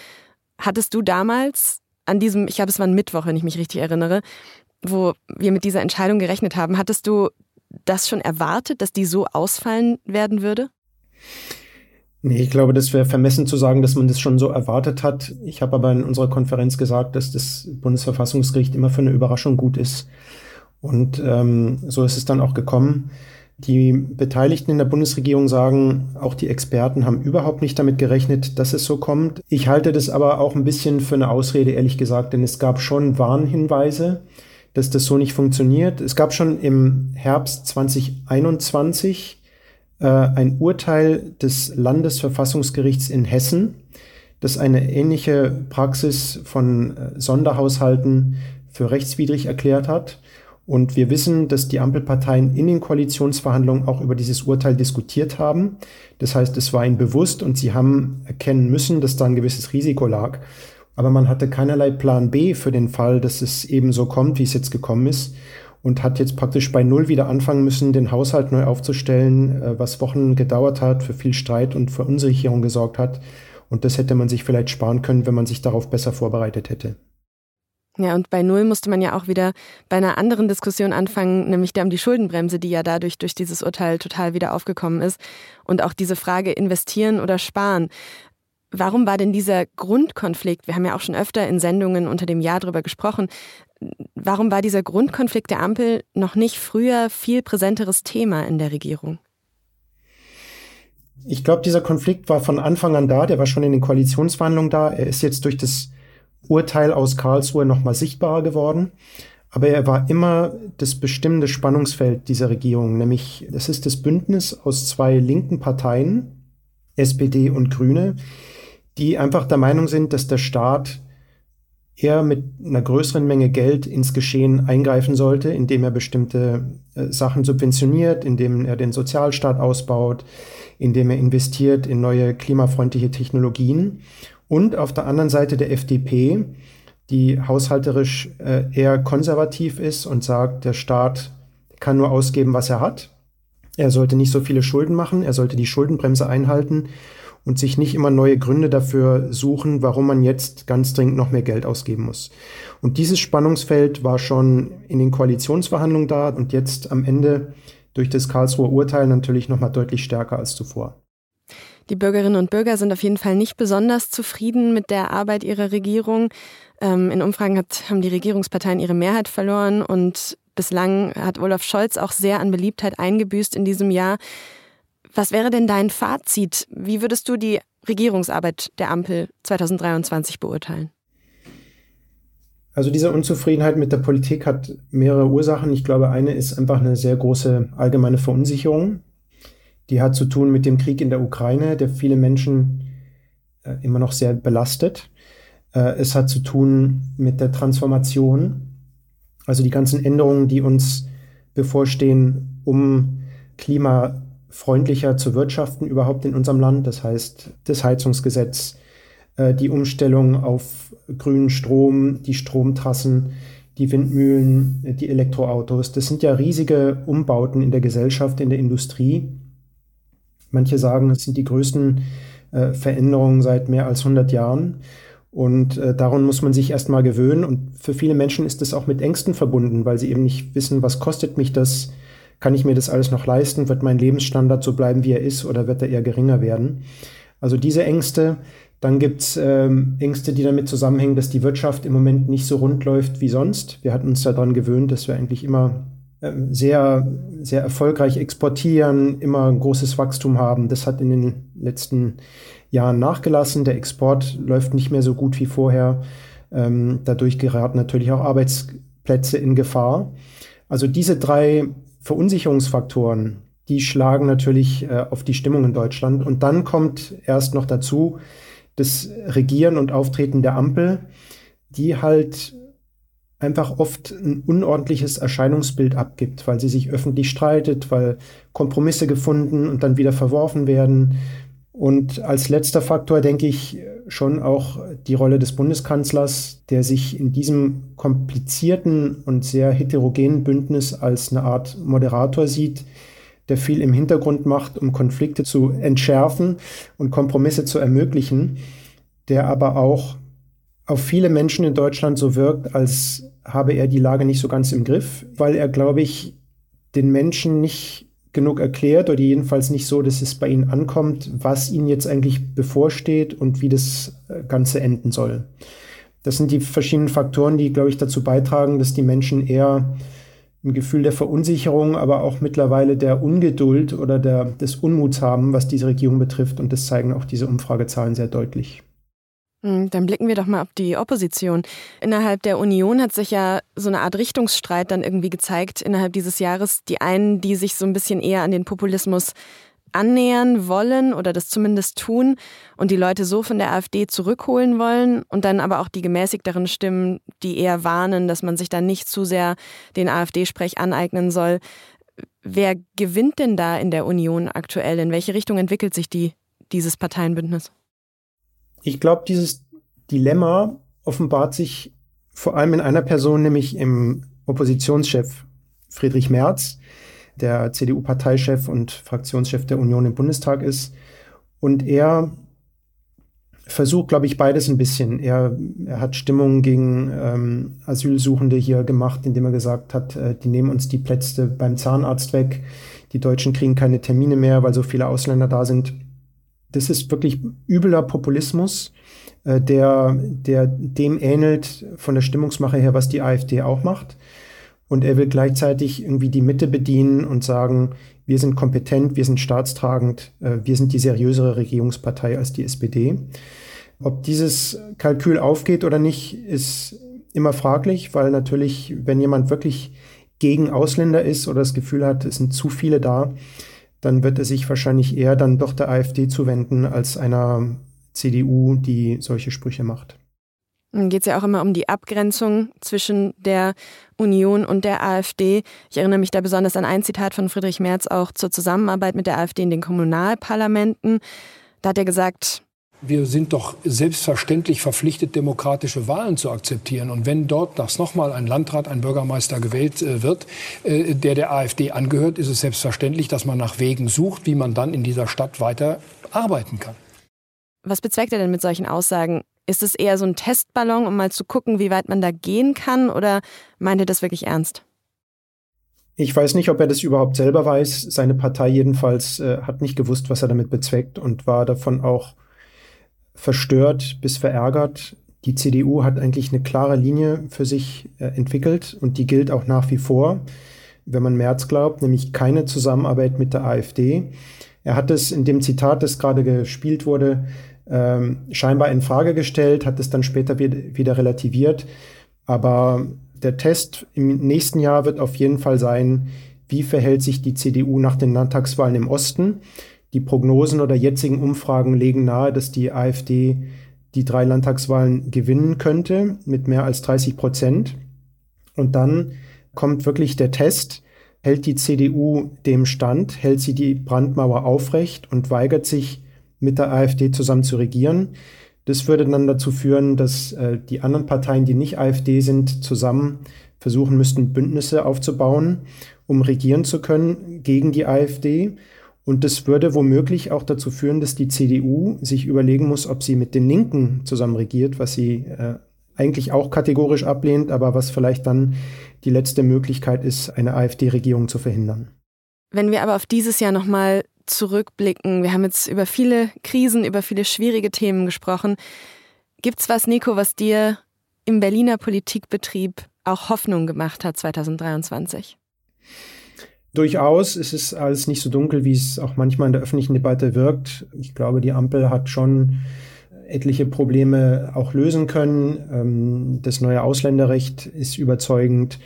A: Hattest du damals an diesem, ich glaube, es war ein Mittwoch, wenn ich mich richtig erinnere, wo wir mit dieser Entscheidung gerechnet haben, hattest du das schon erwartet, dass die so ausfallen werden würde?
D: Nee, ich glaube, das wäre vermessen zu sagen, dass man das schon so erwartet hat. Ich habe aber in unserer Konferenz gesagt, dass das Bundesverfassungsgericht immer für eine Überraschung gut ist. Und ähm, so ist es dann auch gekommen. Die Beteiligten in der Bundesregierung sagen, auch die Experten haben überhaupt nicht damit gerechnet, dass es so kommt. Ich halte das aber auch ein bisschen für eine Ausrede, ehrlich gesagt, denn es gab schon Warnhinweise, dass das so nicht funktioniert. Es gab schon im Herbst 2021 äh, ein Urteil des Landesverfassungsgerichts in Hessen, das eine ähnliche Praxis von äh, Sonderhaushalten für rechtswidrig erklärt hat. Und wir wissen, dass die Ampelparteien in den Koalitionsverhandlungen auch über dieses Urteil diskutiert haben. Das heißt, es war ihnen bewusst und sie haben erkennen müssen, dass da ein gewisses Risiko lag. Aber man hatte keinerlei Plan B für den Fall, dass es eben so kommt, wie es jetzt gekommen ist. Und hat jetzt praktisch bei Null wieder anfangen müssen, den Haushalt neu aufzustellen, äh, was Wochen gedauert hat, für viel Streit und Verunsicherung gesorgt hat. Und das hätte man sich vielleicht sparen können, wenn man sich darauf besser vorbereitet hätte.
A: Ja, und bei Null musste man ja auch wieder bei einer anderen Diskussion anfangen, nämlich der um die Schuldenbremse, die ja dadurch durch dieses Urteil total wieder aufgekommen ist. Und auch diese Frage investieren oder sparen. Warum war denn dieser Grundkonflikt, wir haben ja auch schon öfter in Sendungen unter dem Jahr darüber gesprochen, warum war dieser Grundkonflikt der Ampel noch nicht früher viel präsenteres Thema in der Regierung?
D: Ich glaube, dieser Konflikt war von Anfang an da, der war schon in den Koalitionsverhandlungen da. Er ist jetzt durch das Urteil aus Karlsruhe nochmal sichtbarer geworden. Aber er war immer das bestimmende Spannungsfeld dieser Regierung, nämlich es ist das Bündnis aus zwei linken Parteien, SPD und Grüne, die einfach der Meinung sind, dass der Staat eher mit einer größeren Menge Geld ins Geschehen eingreifen sollte, indem er bestimmte äh, Sachen subventioniert, indem er den Sozialstaat ausbaut, indem er investiert in neue klimafreundliche Technologien und auf der anderen Seite der FDP, die haushalterisch äh, eher konservativ ist und sagt, der Staat kann nur ausgeben, was er hat. Er sollte nicht so viele Schulden machen, er sollte die Schuldenbremse einhalten und sich nicht immer neue Gründe dafür suchen, warum man jetzt ganz dringend noch mehr Geld ausgeben muss. Und dieses Spannungsfeld war schon in den Koalitionsverhandlungen da und jetzt am Ende durch das Karlsruher Urteil natürlich noch mal deutlich stärker als zuvor.
A: Die Bürgerinnen und Bürger sind auf jeden Fall nicht besonders zufrieden mit der Arbeit ihrer Regierung. Ähm, in Umfragen hat, haben die Regierungsparteien ihre Mehrheit verloren und bislang hat Olaf Scholz auch sehr an Beliebtheit eingebüßt in diesem Jahr. Was wäre denn dein Fazit? Wie würdest du die Regierungsarbeit der Ampel 2023 beurteilen?
D: Also diese Unzufriedenheit mit der Politik hat mehrere Ursachen. Ich glaube, eine ist einfach eine sehr große allgemeine Verunsicherung. Die hat zu tun mit dem Krieg in der Ukraine, der viele Menschen äh, immer noch sehr belastet. Äh, es hat zu tun mit der Transformation, also die ganzen Änderungen, die uns bevorstehen, um klimafreundlicher zu wirtschaften überhaupt in unserem Land. Das heißt, das Heizungsgesetz, äh, die Umstellung auf grünen Strom, die Stromtrassen, die Windmühlen, die Elektroautos. Das sind ja riesige Umbauten in der Gesellschaft, in der Industrie Manche sagen, es sind die größten äh, Veränderungen seit mehr als 100 Jahren. Und äh, daran muss man sich erstmal gewöhnen. Und für viele Menschen ist das auch mit Ängsten verbunden, weil sie eben nicht wissen, was kostet mich das? Kann ich mir das alles noch leisten? Wird mein Lebensstandard so bleiben, wie er ist, oder wird er eher geringer werden? Also diese Ängste. Dann gibt's ähm, Ängste, die damit zusammenhängen, dass die Wirtschaft im Moment nicht so rund läuft wie sonst. Wir hatten uns daran gewöhnt, dass wir eigentlich immer sehr, sehr erfolgreich exportieren, immer ein großes Wachstum haben. Das hat in den letzten Jahren nachgelassen. Der Export läuft nicht mehr so gut wie vorher. Ähm, dadurch geraten natürlich auch Arbeitsplätze in Gefahr. Also diese drei Verunsicherungsfaktoren, die schlagen natürlich äh, auf die Stimmung in Deutschland. Und dann kommt erst noch dazu das Regieren und Auftreten der Ampel, die halt einfach oft ein unordentliches Erscheinungsbild abgibt, weil sie sich öffentlich streitet, weil Kompromisse gefunden und dann wieder verworfen werden. Und als letzter Faktor denke ich schon auch die Rolle des Bundeskanzlers, der sich in diesem komplizierten und sehr heterogenen Bündnis als eine Art Moderator sieht, der viel im Hintergrund macht, um Konflikte zu entschärfen und Kompromisse zu ermöglichen, der aber auch auf viele Menschen in Deutschland so wirkt, als habe er die Lage nicht so ganz im Griff, weil er, glaube ich, den Menschen nicht genug erklärt oder jedenfalls nicht so, dass es bei ihnen ankommt, was ihnen jetzt eigentlich bevorsteht und wie das äh, Ganze enden soll. Das sind die verschiedenen Faktoren, die, glaube ich, dazu beitragen, dass die Menschen eher ein Gefühl der Verunsicherung, aber auch mittlerweile der Ungeduld oder der, des Unmuts haben, was diese Regierung betrifft. Und das zeigen auch diese Umfragezahlen sehr deutlich.
A: Hm, dann blicken wir doch mal auf die Opposition. Innerhalb der Union hat sich ja so eine Art Richtungsstreit dann irgendwie gezeigt innerhalb dieses Jahres. Die einen, die sich so ein bisschen eher an den Populismus annähern wollen oder das zumindest tun und die Leute so von der AfD zurückholen wollen und dann aber auch die gemäßigteren Stimmen, die eher warnen, dass man sich da nicht zu sehr den AfD-Sprech aneignen soll. Wer gewinnt denn da in der Union aktuell? In welche Richtung entwickelt sich die, dieses Parteienbündnis?
D: Ich glaube, dieses Dilemma offenbart sich vor allem in einer Person, nämlich im Oppositionschef Friedrich Merz, der CDU-Parteichef und Fraktionschef der Union im Bundestag ist. Und er versucht, glaube ich, beides ein bisschen. Er, er hat Stimmung gegen ähm, Asylsuchende hier gemacht, indem er gesagt hat, äh, die nehmen uns die Plätze beim Zahnarzt weg. Die Deutschen kriegen keine Termine mehr, weil so viele Ausländer da sind. Das ist wirklich übler Populismus, äh, der, der dem ähnelt von der Stimmungsmache her, was die AfD auch macht. Und er will gleichzeitig irgendwie die Mitte bedienen und sagen, wir sind kompetent, wir sind staatstragend, äh, wir sind die seriösere Regierungspartei als die SPD. Ob dieses Kalkül aufgeht oder nicht, ist immer fraglich, weil natürlich, wenn jemand wirklich gegen Ausländer ist oder das Gefühl hat, es sind zu viele da, dann wird er sich wahrscheinlich eher dann doch der AfD zuwenden als einer CDU, die solche Sprüche macht.
A: Dann geht es ja auch immer um die Abgrenzung zwischen der Union und der AfD. Ich erinnere mich da besonders an ein Zitat von Friedrich Merz auch zur Zusammenarbeit mit der AfD in den Kommunalparlamenten. Da hat er gesagt,
E: wir sind doch selbstverständlich verpflichtet, demokratische Wahlen zu akzeptieren. Und wenn dort das nochmal ein Landrat, ein Bürgermeister gewählt äh, wird, äh, der der AfD angehört, ist es selbstverständlich, dass man nach Wegen sucht, wie man dann in dieser Stadt weiter arbeiten kann.
A: Was bezweckt er denn mit solchen Aussagen? Ist es eher so ein Testballon, um mal zu gucken, wie weit man da gehen kann? Oder meint er das wirklich ernst?
D: Ich weiß nicht, ob er das überhaupt selber weiß. Seine Partei jedenfalls äh, hat nicht gewusst, was er damit bezweckt und war davon auch verstört bis verärgert. Die CDU hat eigentlich eine klare Linie für sich äh, entwickelt und die gilt auch nach wie vor, wenn man Merz glaubt, nämlich keine Zusammenarbeit mit der AfD. Er hat es in dem Zitat, das gerade gespielt wurde, ähm, scheinbar in Frage gestellt, hat es dann später wieder relativiert. Aber der Test im nächsten Jahr wird auf jeden Fall sein, wie verhält sich die CDU nach den Landtagswahlen im Osten. Die Prognosen oder jetzigen Umfragen legen nahe, dass die AfD die drei Landtagswahlen gewinnen könnte mit mehr als 30 Prozent. Und dann kommt wirklich der Test, hält die CDU dem Stand, hält sie die Brandmauer aufrecht und weigert sich, mit der AfD zusammen zu regieren. Das würde dann dazu führen, dass äh, die anderen Parteien, die nicht AfD sind, zusammen versuchen müssten, Bündnisse aufzubauen, um regieren zu können gegen die AfD. Und das würde womöglich auch dazu führen, dass die CDU sich überlegen muss, ob sie mit den Linken zusammen regiert, was sie äh, eigentlich auch kategorisch ablehnt, aber was vielleicht dann die letzte Möglichkeit ist, eine AfD-Regierung zu verhindern.
A: Wenn wir aber auf dieses Jahr nochmal zurückblicken, wir haben jetzt über viele Krisen, über viele schwierige Themen gesprochen. Gibt's was, Nico, was dir im Berliner Politikbetrieb auch Hoffnung gemacht hat 2023?
D: Durchaus ist es alles nicht so dunkel, wie es auch manchmal in der öffentlichen Debatte wirkt. Ich glaube, die Ampel hat schon etliche Probleme auch lösen können. Ähm, das neue Ausländerrecht ist überzeugend.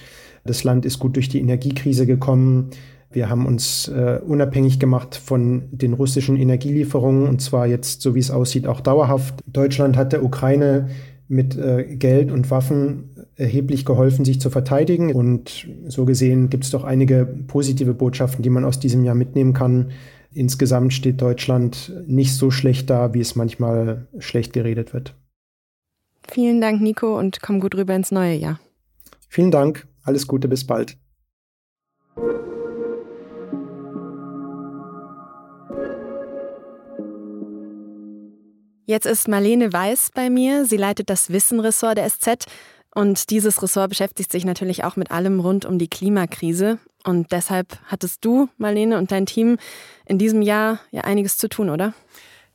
D: Das Land ist gut durch die Energiekrise gekommen. Wir haben uns äh, unabhängig gemacht von den russischen Energielieferungen und zwar jetzt, so wie es aussieht, auch dauerhaft. Deutschland hat der Ukraine mit äh, Geld und Waffen erheblich geholfen, sich zu verteidigen. Und so gesehen gibt es doch einige positive Botschaften, die man aus diesem Jahr mitnehmen kann. Insgesamt steht Deutschland nicht so schlecht da, wie es manchmal schlecht geredet wird.
A: Vielen Dank, Nico, und komm gut rüber ins neue Jahr.
D: Vielen Dank. Alles Gute, bis bald.
A: Jetzt ist Marlene Weiß bei mir. Sie leitet das Wissenressort der SZ Und dieses Ressort beschäftigt sich natürlich auch mit allem rund um die Klimakrise. Und deshalb hattest du, Marlene, und dein Team in diesem Jahr ja einiges zu tun, oder?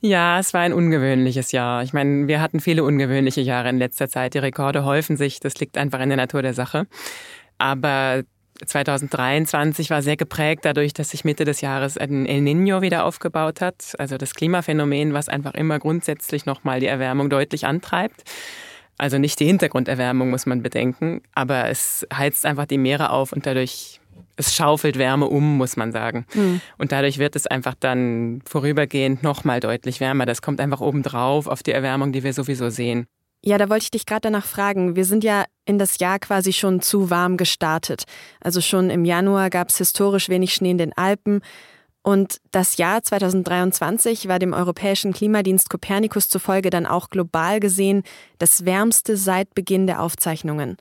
F: Ja, es war ein ungewöhnliches Jahr. Ich meine, wir hatten viele ungewöhnliche Jahre in letzter Zeit. Die Rekorde häufen sich. Das liegt einfach in der Natur der Sache. Aber 2023 war sehr geprägt dadurch, dass sich Mitte des Jahres ein El Niño wieder aufgebaut hat. Also das Klimaphänomen, was einfach immer grundsätzlich nochmal die Erwärmung deutlich antreibt. Also nicht die Hintergrunderwärmung muss man bedenken, aber es heizt einfach die Meere auf und dadurch es schaufelt Wärme um, muss man sagen. Mhm. Und dadurch wird es einfach dann vorübergehend nochmal deutlich wärmer. Das kommt einfach obendrauf auf die Erwärmung, die wir sowieso sehen.
A: Ja, da wollte ich dich gerade danach fragen. Wir sind ja in das Jahr quasi schon zu warm gestartet. Also schon im Januar gab es historisch wenig Schnee in den Alpen. Und das Jahr 2023 war dem Europäischen Klimadienst Copernicus zufolge dann auch global gesehen das wärmste seit Beginn der Aufzeichnungen.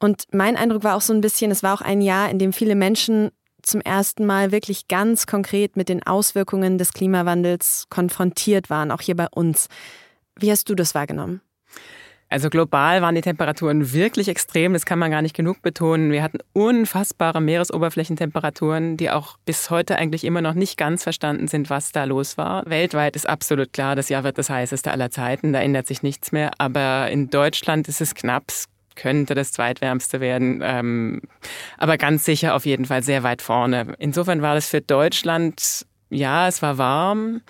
A: Und mein Eindruck war auch so ein bisschen, es war auch ein Jahr, in dem viele Menschen zum ersten Mal wirklich ganz konkret mit den Auswirkungen des Klimawandels konfrontiert waren, auch hier bei uns. Wie hast du das wahrgenommen?
F: Also global waren die Temperaturen wirklich extrem, das kann man gar nicht genug betonen. Wir hatten unfassbare Meeresoberflächentemperaturen, die auch bis heute eigentlich immer noch nicht ganz verstanden sind, was da los war. Weltweit ist absolut klar, das Jahr wird das heißeste aller Zeiten, da ändert sich nichts mehr. Aber in Deutschland ist es knapp, könnte das zweitwärmste werden, ähm, aber ganz sicher auf jeden Fall sehr weit vorne. Insofern war das für Deutschland, ja, es war warm,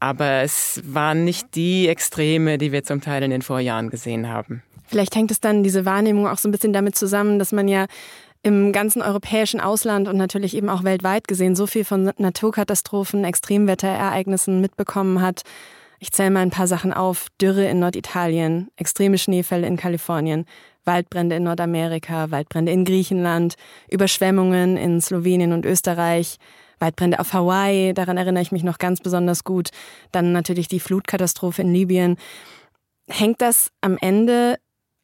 F: aber es waren nicht die Extreme, die wir zum Teil in den Vorjahren gesehen haben.
A: Vielleicht hängt es dann diese Wahrnehmung auch so ein bisschen damit zusammen, dass man ja im ganzen europäischen Ausland und natürlich eben auch weltweit gesehen so viel von Naturkatastrophen, Extremwetterereignissen mitbekommen hat. Ich zähle mal ein paar Sachen auf. Dürre in Norditalien, extreme Schneefälle in Kalifornien, Waldbrände in Nordamerika, Waldbrände in Griechenland, Überschwemmungen in Slowenien und Österreich, Waldbrände auf Hawaii, daran erinnere ich mich noch ganz besonders gut. Dann natürlich die Flutkatastrophe in Libyen. Hängt das am Ende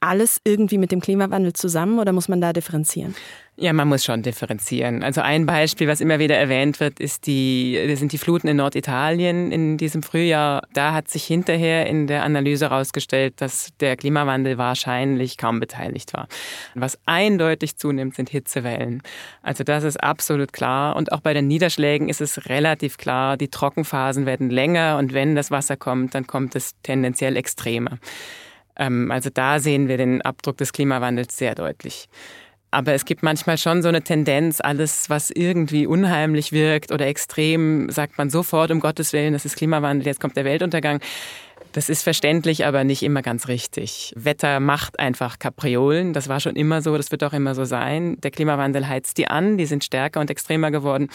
A: alles irgendwie mit dem Klimawandel zusammen oder muss man da differenzieren?
F: Ja, man muss schon differenzieren. Also ein Beispiel, was immer wieder erwähnt wird, ist die, sind die Fluten in Norditalien in diesem Frühjahr. Da hat sich hinterher in der Analyse herausgestellt, dass der Klimawandel wahrscheinlich kaum beteiligt war. Was eindeutig zunimmt, sind Hitzewellen. Also das ist absolut klar. Und auch bei den Niederschlägen ist es relativ klar, die Trockenphasen werden länger und wenn das Wasser kommt, dann kommt es tendenziell extremer. Ähm, also da sehen wir den Abdruck des Klimawandels sehr deutlich. Aber es gibt manchmal schon so eine Tendenz, alles, was irgendwie unheimlich wirkt oder extrem, sagt man sofort, um Gottes Willen, das ist Klimawandel, jetzt kommt der Weltuntergang. Das ist verständlich, aber nicht immer ganz richtig. Wetter macht einfach Kapriolen. Das war schon immer so, das wird auch immer so sein. Der Klimawandel heizt die an, die sind stärker und extremer geworden.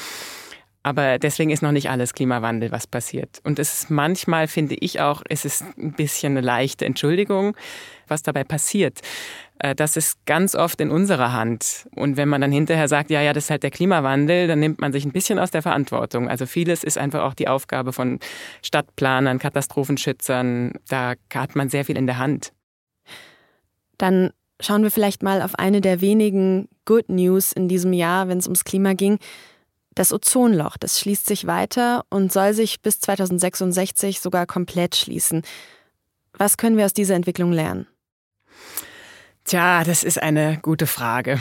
F: Aber deswegen ist noch nicht alles Klimawandel, was passiert. Und es ist manchmal, finde ich auch, es ist ein bisschen eine leichte Entschuldigung, was dabei passiert. Äh, das ist ganz oft in unserer Hand. Und wenn man dann hinterher sagt, ja, ja, das ist halt der Klimawandel, dann nimmt man sich ein bisschen aus der Verantwortung. Also vieles ist einfach auch die Aufgabe von Stadtplanern, Katastrophenschützern. Da hat man sehr viel in der Hand.
A: Dann schauen wir vielleicht mal auf eine der wenigen Good News in diesem Jahr, wenn es ums Klima ging. Das Ozonloch, das schließt sich weiter und soll sich bis 2066 sogar komplett schließen. Was können wir aus dieser Entwicklung lernen?
F: Tja, das ist eine gute Frage.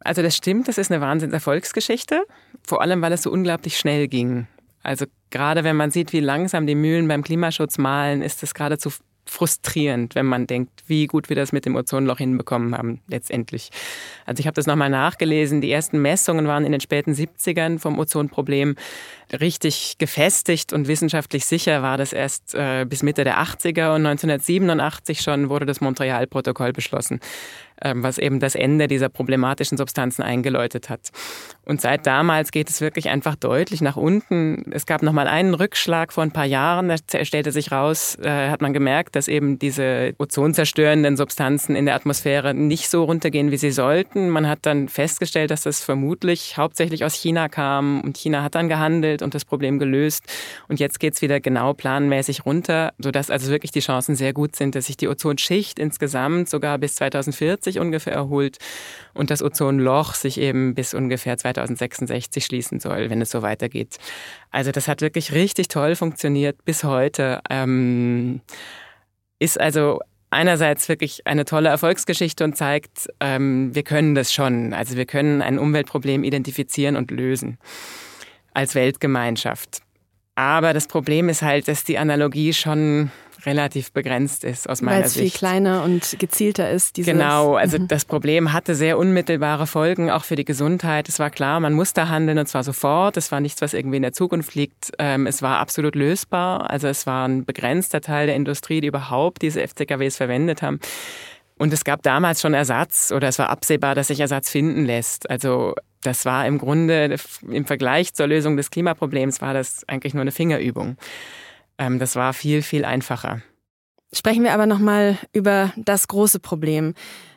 F: Also das stimmt, das ist eine Wahnsinnserfolgsgeschichte, vor allem weil es so unglaublich schnell ging. Also gerade wenn man sieht, wie langsam die Mühlen beim Klimaschutz malen, ist es geradezu frustrierend, wenn man denkt, wie gut wir das mit dem Ozonloch hinbekommen haben, letztendlich. Also ich habe das nochmal nachgelesen. Die ersten Messungen waren in den späten 70ern vom Ozonproblem. Richtig gefestigt und wissenschaftlich sicher war das erst äh, bis Mitte der 80er und 1987 schon wurde das Montreal-Protokoll beschlossen. Ähm, was eben das Ende dieser problematischen Substanzen eingeläutet hat. Und seit damals geht es wirklich einfach deutlich nach unten. Es gab noch mal einen Rückschlag vor ein paar Jahren, da stellte sich raus, äh, hat man gemerkt, dass eben diese ozonzerstörenden Substanzen in der Atmosphäre nicht so runtergehen, wie sie sollten. Man hat dann festgestellt, dass das vermutlich hauptsächlich aus China kam und China hat dann gehandelt und das Problem gelöst. Und jetzt geht es wieder genau planmäßig runter, sodass also wirklich die Chancen sehr gut sind, dass sich die Ozonschicht insgesamt sogar bis 2040 2080 ungefähr erholt und das Ozonloch sich eben bis ungefähr 2066 schließen soll, wenn es so weitergeht. Also das hat wirklich richtig toll funktioniert bis heute. Ähm, ist also einerseits wirklich eine tolle Erfolgsgeschichte und zeigt, ähm, wir können das schon. Also wir können ein Umweltproblem identifizieren und lösen als Weltgemeinschaft. Aber das Problem ist halt, dass die Analogie schon relativ begrenzt ist aus meiner Sicht. Weil es
A: viel kleiner und gezielter ist.
F: Dieses genau, also mhm. das Problem hatte sehr unmittelbare Folgen, auch für die Gesundheit. Es war klar, man musste handeln und zwar sofort. Es war nichts, was irgendwie in der Zukunft liegt. Ähm, es war absolut lösbar. Also es war ein begrenzter Teil der Industrie, die überhaupt diese FCKWs verwendet haben. Und es gab damals schon Ersatz oder es war absehbar, dass sich Ersatz finden lässt. Also das war im Grunde im Vergleich zur Lösung des Klimaproblems war das eigentlich nur eine Fingerübung. Ähm, das war viel, viel einfacher.
A: Sprechen wir aber nochmal über das große Problem.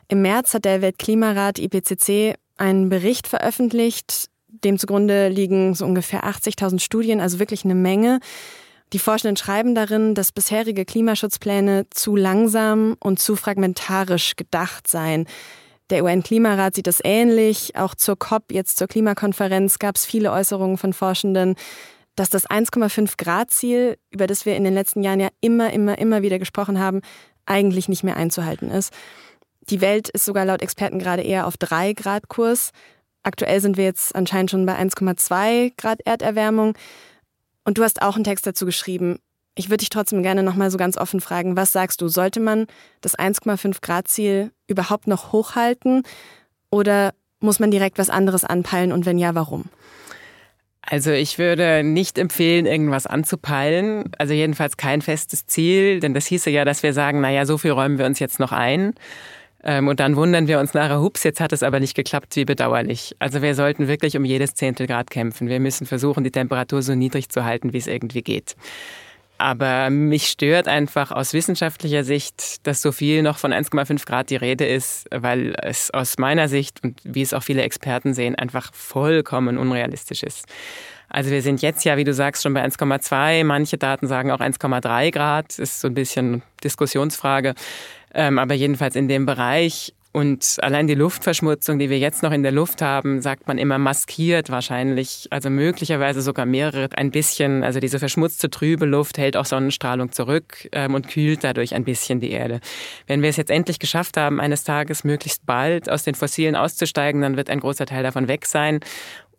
A: Im März hat der Weltklimarat IPCC einen Bericht veröffentlicht. Dem zugrunde liegen so ungefähr 80.000 Studien, also wirklich eine Menge. Die Forschenden schreiben darin, dass bisherige Klimaschutzpläne zu langsam und zu fragmentarisch gedacht seien. Der UN-Klimarat sieht das ähnlich. Auch zur COP, jetzt zur Klimakonferenz, gab es viele Äußerungen von Forschenden, dass das 1,5 Grad Ziel, über das wir in den letzten Jahren ja immer, immer, immer wieder gesprochen haben, eigentlich nicht mehr einzuhalten ist. Die Welt ist sogar laut Experten gerade eher auf 3 Grad Kurs. Aktuell sind wir jetzt anscheinend schon bei 1,2 Grad Erderwärmung. Und du hast auch einen Text dazu geschrieben. Ich würde dich trotzdem gerne nochmal so ganz offen fragen, was sagst du, sollte man das 1,5 Grad Ziel überhaupt noch hochhalten oder muss man direkt was anderes anpeilen und wenn ja, warum?
F: Also ich würde nicht empfehlen, irgendwas anzupeilen. Also jedenfalls kein festes Ziel, denn das hieße ja, dass wir sagen, naja, so viel räumen wir uns jetzt noch ein. Ähm, und dann wundern wir uns nachher, hups, jetzt hat es aber nicht geklappt, wie bedauerlich. Also wir sollten wirklich um jedes Zehntel Grad kämpfen. Wir müssen versuchen, die Temperatur so niedrig zu halten, wie es irgendwie geht. Aber mich stört einfach aus wissenschaftlicher Sicht, dass so viel noch von 1,5 Grad die Rede ist, weil es aus meiner Sicht und wie es auch viele Experten sehen, einfach vollkommen unrealistisch ist. Also wir sind jetzt ja, wie du sagst, schon bei 1,2. Manche Daten sagen auch 1,3 Grad. Ist so ein bisschen Diskussionsfrage. Ähm, aber jedenfalls in dem Bereich. Und allein die Luftverschmutzung, die wir jetzt noch in der Luft haben, sagt man immer maskiert wahrscheinlich, also möglicherweise sogar mehrere ein bisschen. Also diese verschmutzte, trübe Luft hält auch Sonnenstrahlung zurück ähm, und kühlt dadurch ein bisschen die Erde. Wenn wir es jetzt endlich geschafft haben, eines Tages möglichst bald aus den Fossilen auszusteigen, dann wird ein großer Teil davon weg sein.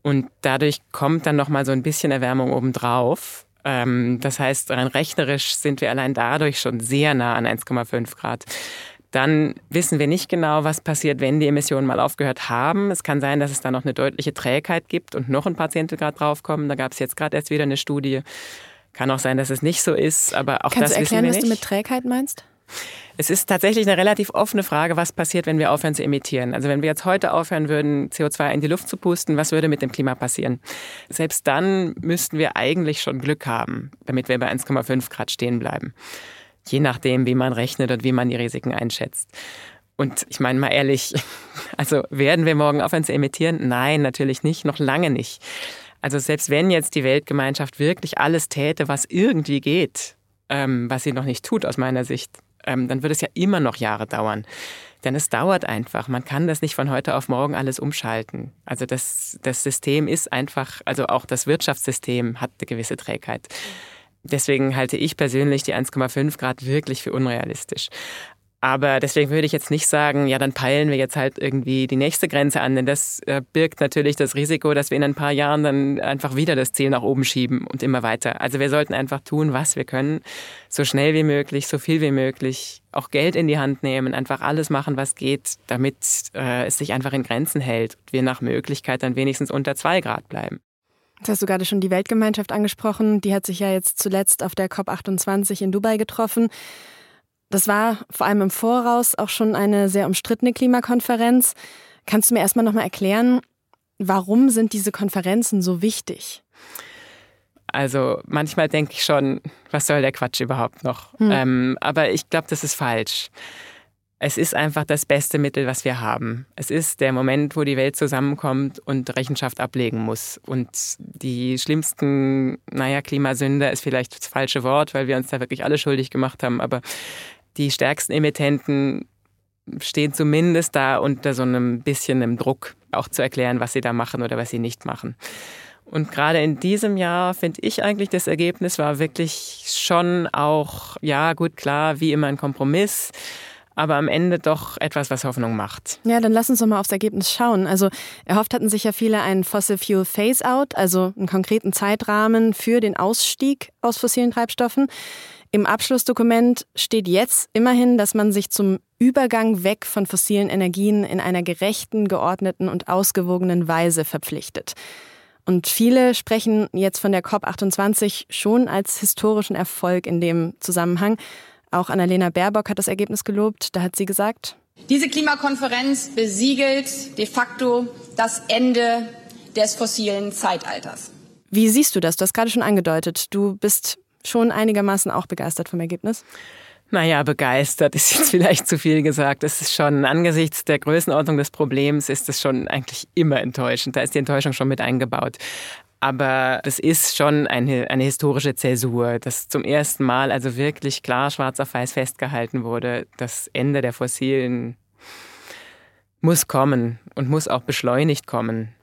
F: Und dadurch kommt dann noch mal so ein bisschen Erwärmung obendrauf. Ähm, das heißt, rein rechnerisch sind wir allein dadurch schon sehr nah an 1,5 Grad. Dann wissen wir nicht genau, was passiert, wenn die Emissionen mal aufgehört haben. Es kann sein, dass es da noch eine deutliche Trägheit gibt und noch ein paar Zehntelgrad draufkommen. Da gab es jetzt gerade erst wieder eine Studie. Kann auch sein, dass es nicht so ist, aber auch
A: Kannst
F: das
A: du erklären,
F: wissen wir
A: nicht. was du mit Trägheit meinst?
F: Es ist tatsächlich eine relativ offene Frage, was passiert, wenn wir aufhören zu emittieren. Also wenn wir jetzt heute aufhören würden, CO2 in die Luft zu pusten, was würde mit dem Klima passieren? Selbst dann müssten wir eigentlich schon Glück haben, damit wir bei 1,5 Grad stehen bleiben. Je nachdem, wie man rechnet und wie man die Risiken einschätzt. Und ich meine mal ehrlich, [laughs] also werden wir morgen aufhören zu emittieren? Nein, natürlich nicht, noch lange nicht. Also selbst wenn jetzt die Weltgemeinschaft wirklich alles täte, was irgendwie geht, ähm, was sie noch nicht tut aus meiner Sicht, ähm, dann wird es ja immer noch Jahre dauern. Denn es dauert einfach. Man kann das nicht von heute auf morgen alles umschalten. Also das, das System ist einfach, also auch das Wirtschaftssystem hat eine gewisse Trägheit. Deswegen halte ich persönlich die 1,5 Grad wirklich für unrealistisch. Aber deswegen würde ich jetzt nicht sagen, ja, dann peilen wir jetzt halt irgendwie die nächste Grenze an, denn das äh, birgt natürlich das Risiko, dass wir in ein paar Jahren dann einfach wieder das Ziel nach oben schieben und immer weiter. Also wir sollten einfach tun, was wir können, so schnell wie möglich, so viel wie möglich, auch Geld in die Hand nehmen, einfach alles machen, was geht, damit äh, es sich einfach in Grenzen hält und wir nach Möglichkeit dann wenigstens unter zwei Grad bleiben.
A: Jetzt hast du gerade schon die Weltgemeinschaft angesprochen. Die hat sich ja jetzt zuletzt auf der COP28 in Dubai getroffen. Das war vor allem im Voraus auch schon eine sehr umstrittene Klimakonferenz. Kannst du mir erstmal nochmal erklären, warum sind diese Konferenzen so wichtig?
F: Also manchmal denke ich schon, was soll der Quatsch überhaupt noch? Hm. Ähm, aber ich glaube, das ist falsch. Es ist einfach das beste Mittel, was wir haben. Es ist der Moment, wo die Welt zusammenkommt und Rechenschaft ablegen muss. Und die schlimmsten, naja, Klimasünder ist vielleicht das falsche Wort, weil wir uns da wirklich alle schuldig gemacht haben. Aber die stärksten Emittenten stehen zumindest da unter so einem bisschen einem Druck, auch zu erklären, was sie da machen oder was sie nicht machen. Und gerade in diesem Jahr finde ich eigentlich, das Ergebnis war wirklich schon auch, ja, gut, klar, wie immer ein Kompromiss. Aber am Ende doch etwas, was Hoffnung macht.
A: Ja, dann lass uns doch mal aufs Ergebnis schauen. Also erhofft hatten sich ja viele einen Fossil Fuel Phase-out, also einen konkreten Zeitrahmen für den Ausstieg aus fossilen Treibstoffen. Im Abschlussdokument steht jetzt immerhin, dass man sich zum Übergang weg von fossilen Energien in einer gerechten, geordneten und ausgewogenen Weise verpflichtet. Und viele sprechen jetzt von der COP28 schon als historischen Erfolg in dem Zusammenhang. Auch Annalena Baerbock hat das Ergebnis gelobt. Da hat sie gesagt,
G: diese Klimakonferenz besiegelt de facto das Ende des fossilen Zeitalters.
A: Wie siehst du das? Du hast gerade schon angedeutet, du bist schon einigermaßen auch begeistert vom Ergebnis?
F: Naja, begeistert ist jetzt [laughs] vielleicht zu viel gesagt. Es ist schon angesichts der Größenordnung des Problems ist es schon eigentlich immer enttäuschend. Da ist die Enttäuschung schon mit eingebaut. Aber das ist schon eine, eine historische Zäsur, dass zum ersten Mal also wirklich klar schwarz auf weiß festgehalten wurde, das Ende der Fossilen muss kommen und muss auch beschleunigt kommen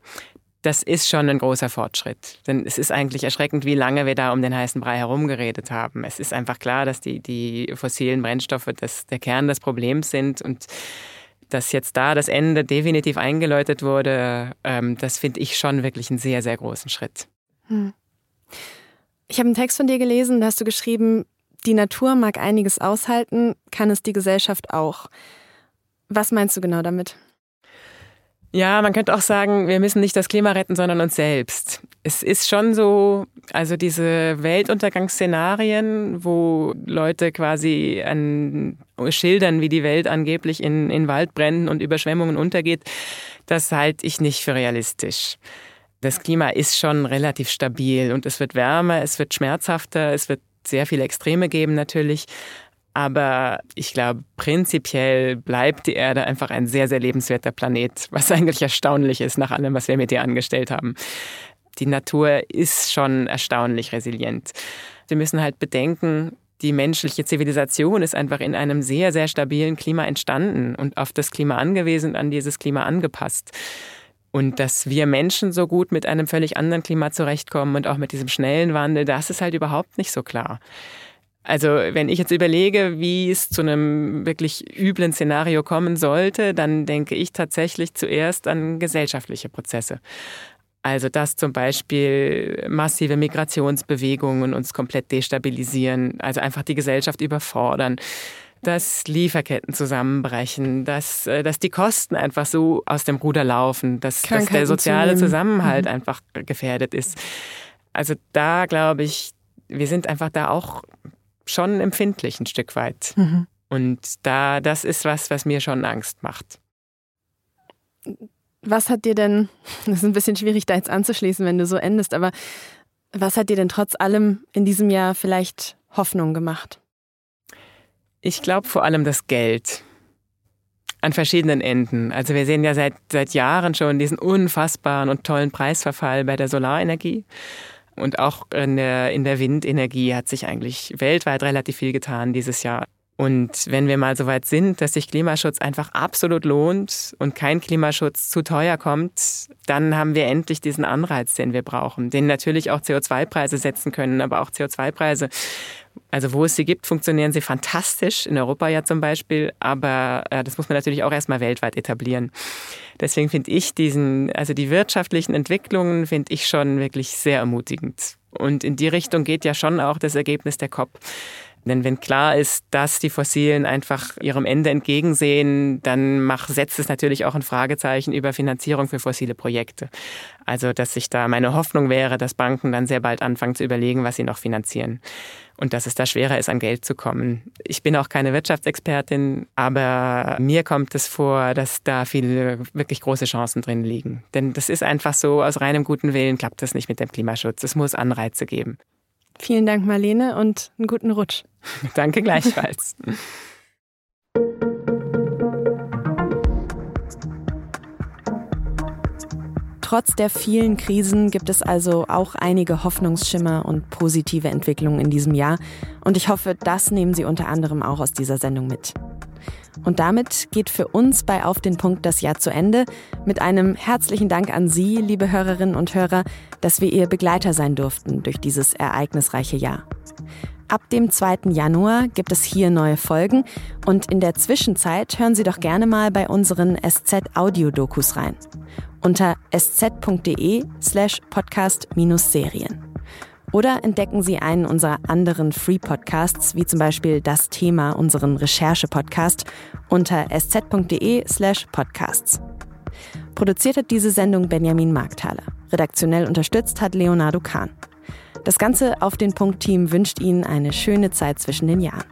F: das ist schon ein großer Fortschritt. Denn es ist eigentlich erschreckend, wie lange wir da um den heißen Brei herumgeredet haben. Es ist einfach klar, dass die, die fossilen Brennstoffe das, der Kern des Problems sind und dass jetzt da das Ende definitiv eingeläutet wurde, ähm, das finde ich schon wirklich einen sehr, sehr großen Schritt. Hm.
A: Ich habe einen Text von dir gelesen, da hast du geschrieben, die Natur mag einiges aushalten, kann es die Gesellschaft auch. Was meinst du genau damit?
F: Ja, man könnte auch sagen, wir müssen nicht das Klima retten, sondern uns selbst. Es ist schon so, also diese Weltuntergangsszenarien, wo Leute quasi an schildern, wie die Welt angeblich in, in Waldbränden und Überschwemmungen untergeht, das halte ich nicht für realistisch. Das Klima ist schon relativ stabil und es wird wärmer, es wird schmerzhafter, es wird sehr viele Extreme geben natürlich. Aber ich glaube, prinzipiell bleibt die Erde einfach ein sehr, sehr lebenswerter Planet, was [laughs] eigentlich erstaunlich ist nach allem, was wir mit ihr angestellt haben. Die Natur ist schon erstaunlich resilient. Wir müssen halt bedenken, die menschliche Zivilisation ist einfach in einem sehr, sehr stabilen Klima entstanden und auf das Klima angewiesen, an dieses Klima angepasst. Und dass wir Menschen so gut mit einem völlig anderen Klima zurechtkommen und auch mit diesem schnellen Wandel, das ist halt überhaupt nicht so klar. Also wenn ich jetzt überlege, wie es zu einem wirklich üblen Szenario kommen sollte, dann denke ich tatsächlich zuerst an gesellschaftliche Prozesse. Also dass zum Beispiel massive Migrationsbewegungen uns komplett destabilisieren, also einfach die Gesellschaft überfordern, dass Lieferketten zusammenbrechen, dass, äh, dass die Kosten einfach so aus dem Ruder laufen, dass, dass der soziale Zusammenhalt mhm. einfach gefährdet ist. Also da glaube ich, wir sind einfach da auch schon empfindlich ein Stück weit. Mhm. Und da, das ist was, was mir schon Angst macht.
A: Was hat dir denn, [laughs] das ist ein bisschen schwierig da jetzt anzuschließen, wenn du so endest, aber was hat dir denn trotz allem in diesem Jahr vielleicht Hoffnung gemacht?
F: Ich glaube vor allem das Geld an verschiedenen Enden. Also wir sehen ja seit, seit Jahren schon diesen unfassbaren und tollen Preisverfall bei der Solarenergie. Und auch in der, in der Windenergie hat sich eigentlich weltweit relativ viel getan dieses Jahr. Und wenn wir mal so weit sind, dass sich Klimaschutz einfach absolut lohnt und kein Klimaschutz zu teuer kommt, dann haben wir endlich diesen Anreiz, den wir brauchen, den natürlich auch CO2-Preise setzen können, aber auch CO2-Preise also wo es sie gibt, funktionieren sie fantastisch, in Europa ja zum Beispiel, aber äh, das muss man natürlich auch erstmal weltweit etablieren. Deswegen finde ich diesen, also die wirtschaftlichen Entwicklungen finde ich schon wirklich sehr ermutigend. Und in die Richtung geht ja schon auch das Ergebnis der COP. Denn wenn klar ist, dass die Fossilen einfach ihrem Ende entgegensehen, dann mach, setzt es natürlich auch ein Fragezeichen über Finanzierung für fossile Projekte. Also, dass sich da meine Hoffnung wäre, dass Banken dann sehr bald anfangen zu überlegen, was sie noch finanzieren. Und dass es da schwerer ist, an Geld zu kommen. Ich bin auch keine Wirtschaftsexpertin, aber mir kommt es vor, dass da viele wirklich große Chancen drin liegen. Denn das ist einfach so, aus reinem guten Willen klappt das nicht mit dem Klimaschutz. Es muss Anreize geben.
A: Vielen Dank, Marlene, und einen guten Rutsch. [laughs]
F: Danke gleichfalls.
A: Trotz der vielen Krisen gibt es also auch einige Hoffnungsschimmer und positive Entwicklungen in diesem Jahr. Und ich hoffe, das nehmen Sie unter anderem auch aus dieser Sendung mit. Und damit geht für uns bei Auf den Punkt das Jahr zu Ende. Mit einem herzlichen Dank an Sie, liebe Hörerinnen und Hörer, dass wir Ihr Begleiter sein durften durch dieses ereignisreiche Jahr. Ab dem 2. Januar gibt es hier neue Folgen und in der Zwischenzeit hören Sie doch gerne mal bei unseren SZ-Audio-Dokus rein. Unter sz.de slash podcast-serien. Oder entdecken Sie einen unserer anderen Free-Podcasts, wie zum Beispiel das Thema, unseren Recherche-Podcast, unter sz.de slash podcasts. Produziert hat diese Sendung Benjamin Markthaler. Redaktionell unterstützt hat Leonardo Kahn. Das ganze Auf den Punkt-Team wünscht Ihnen eine schöne Zeit zwischen den Jahren.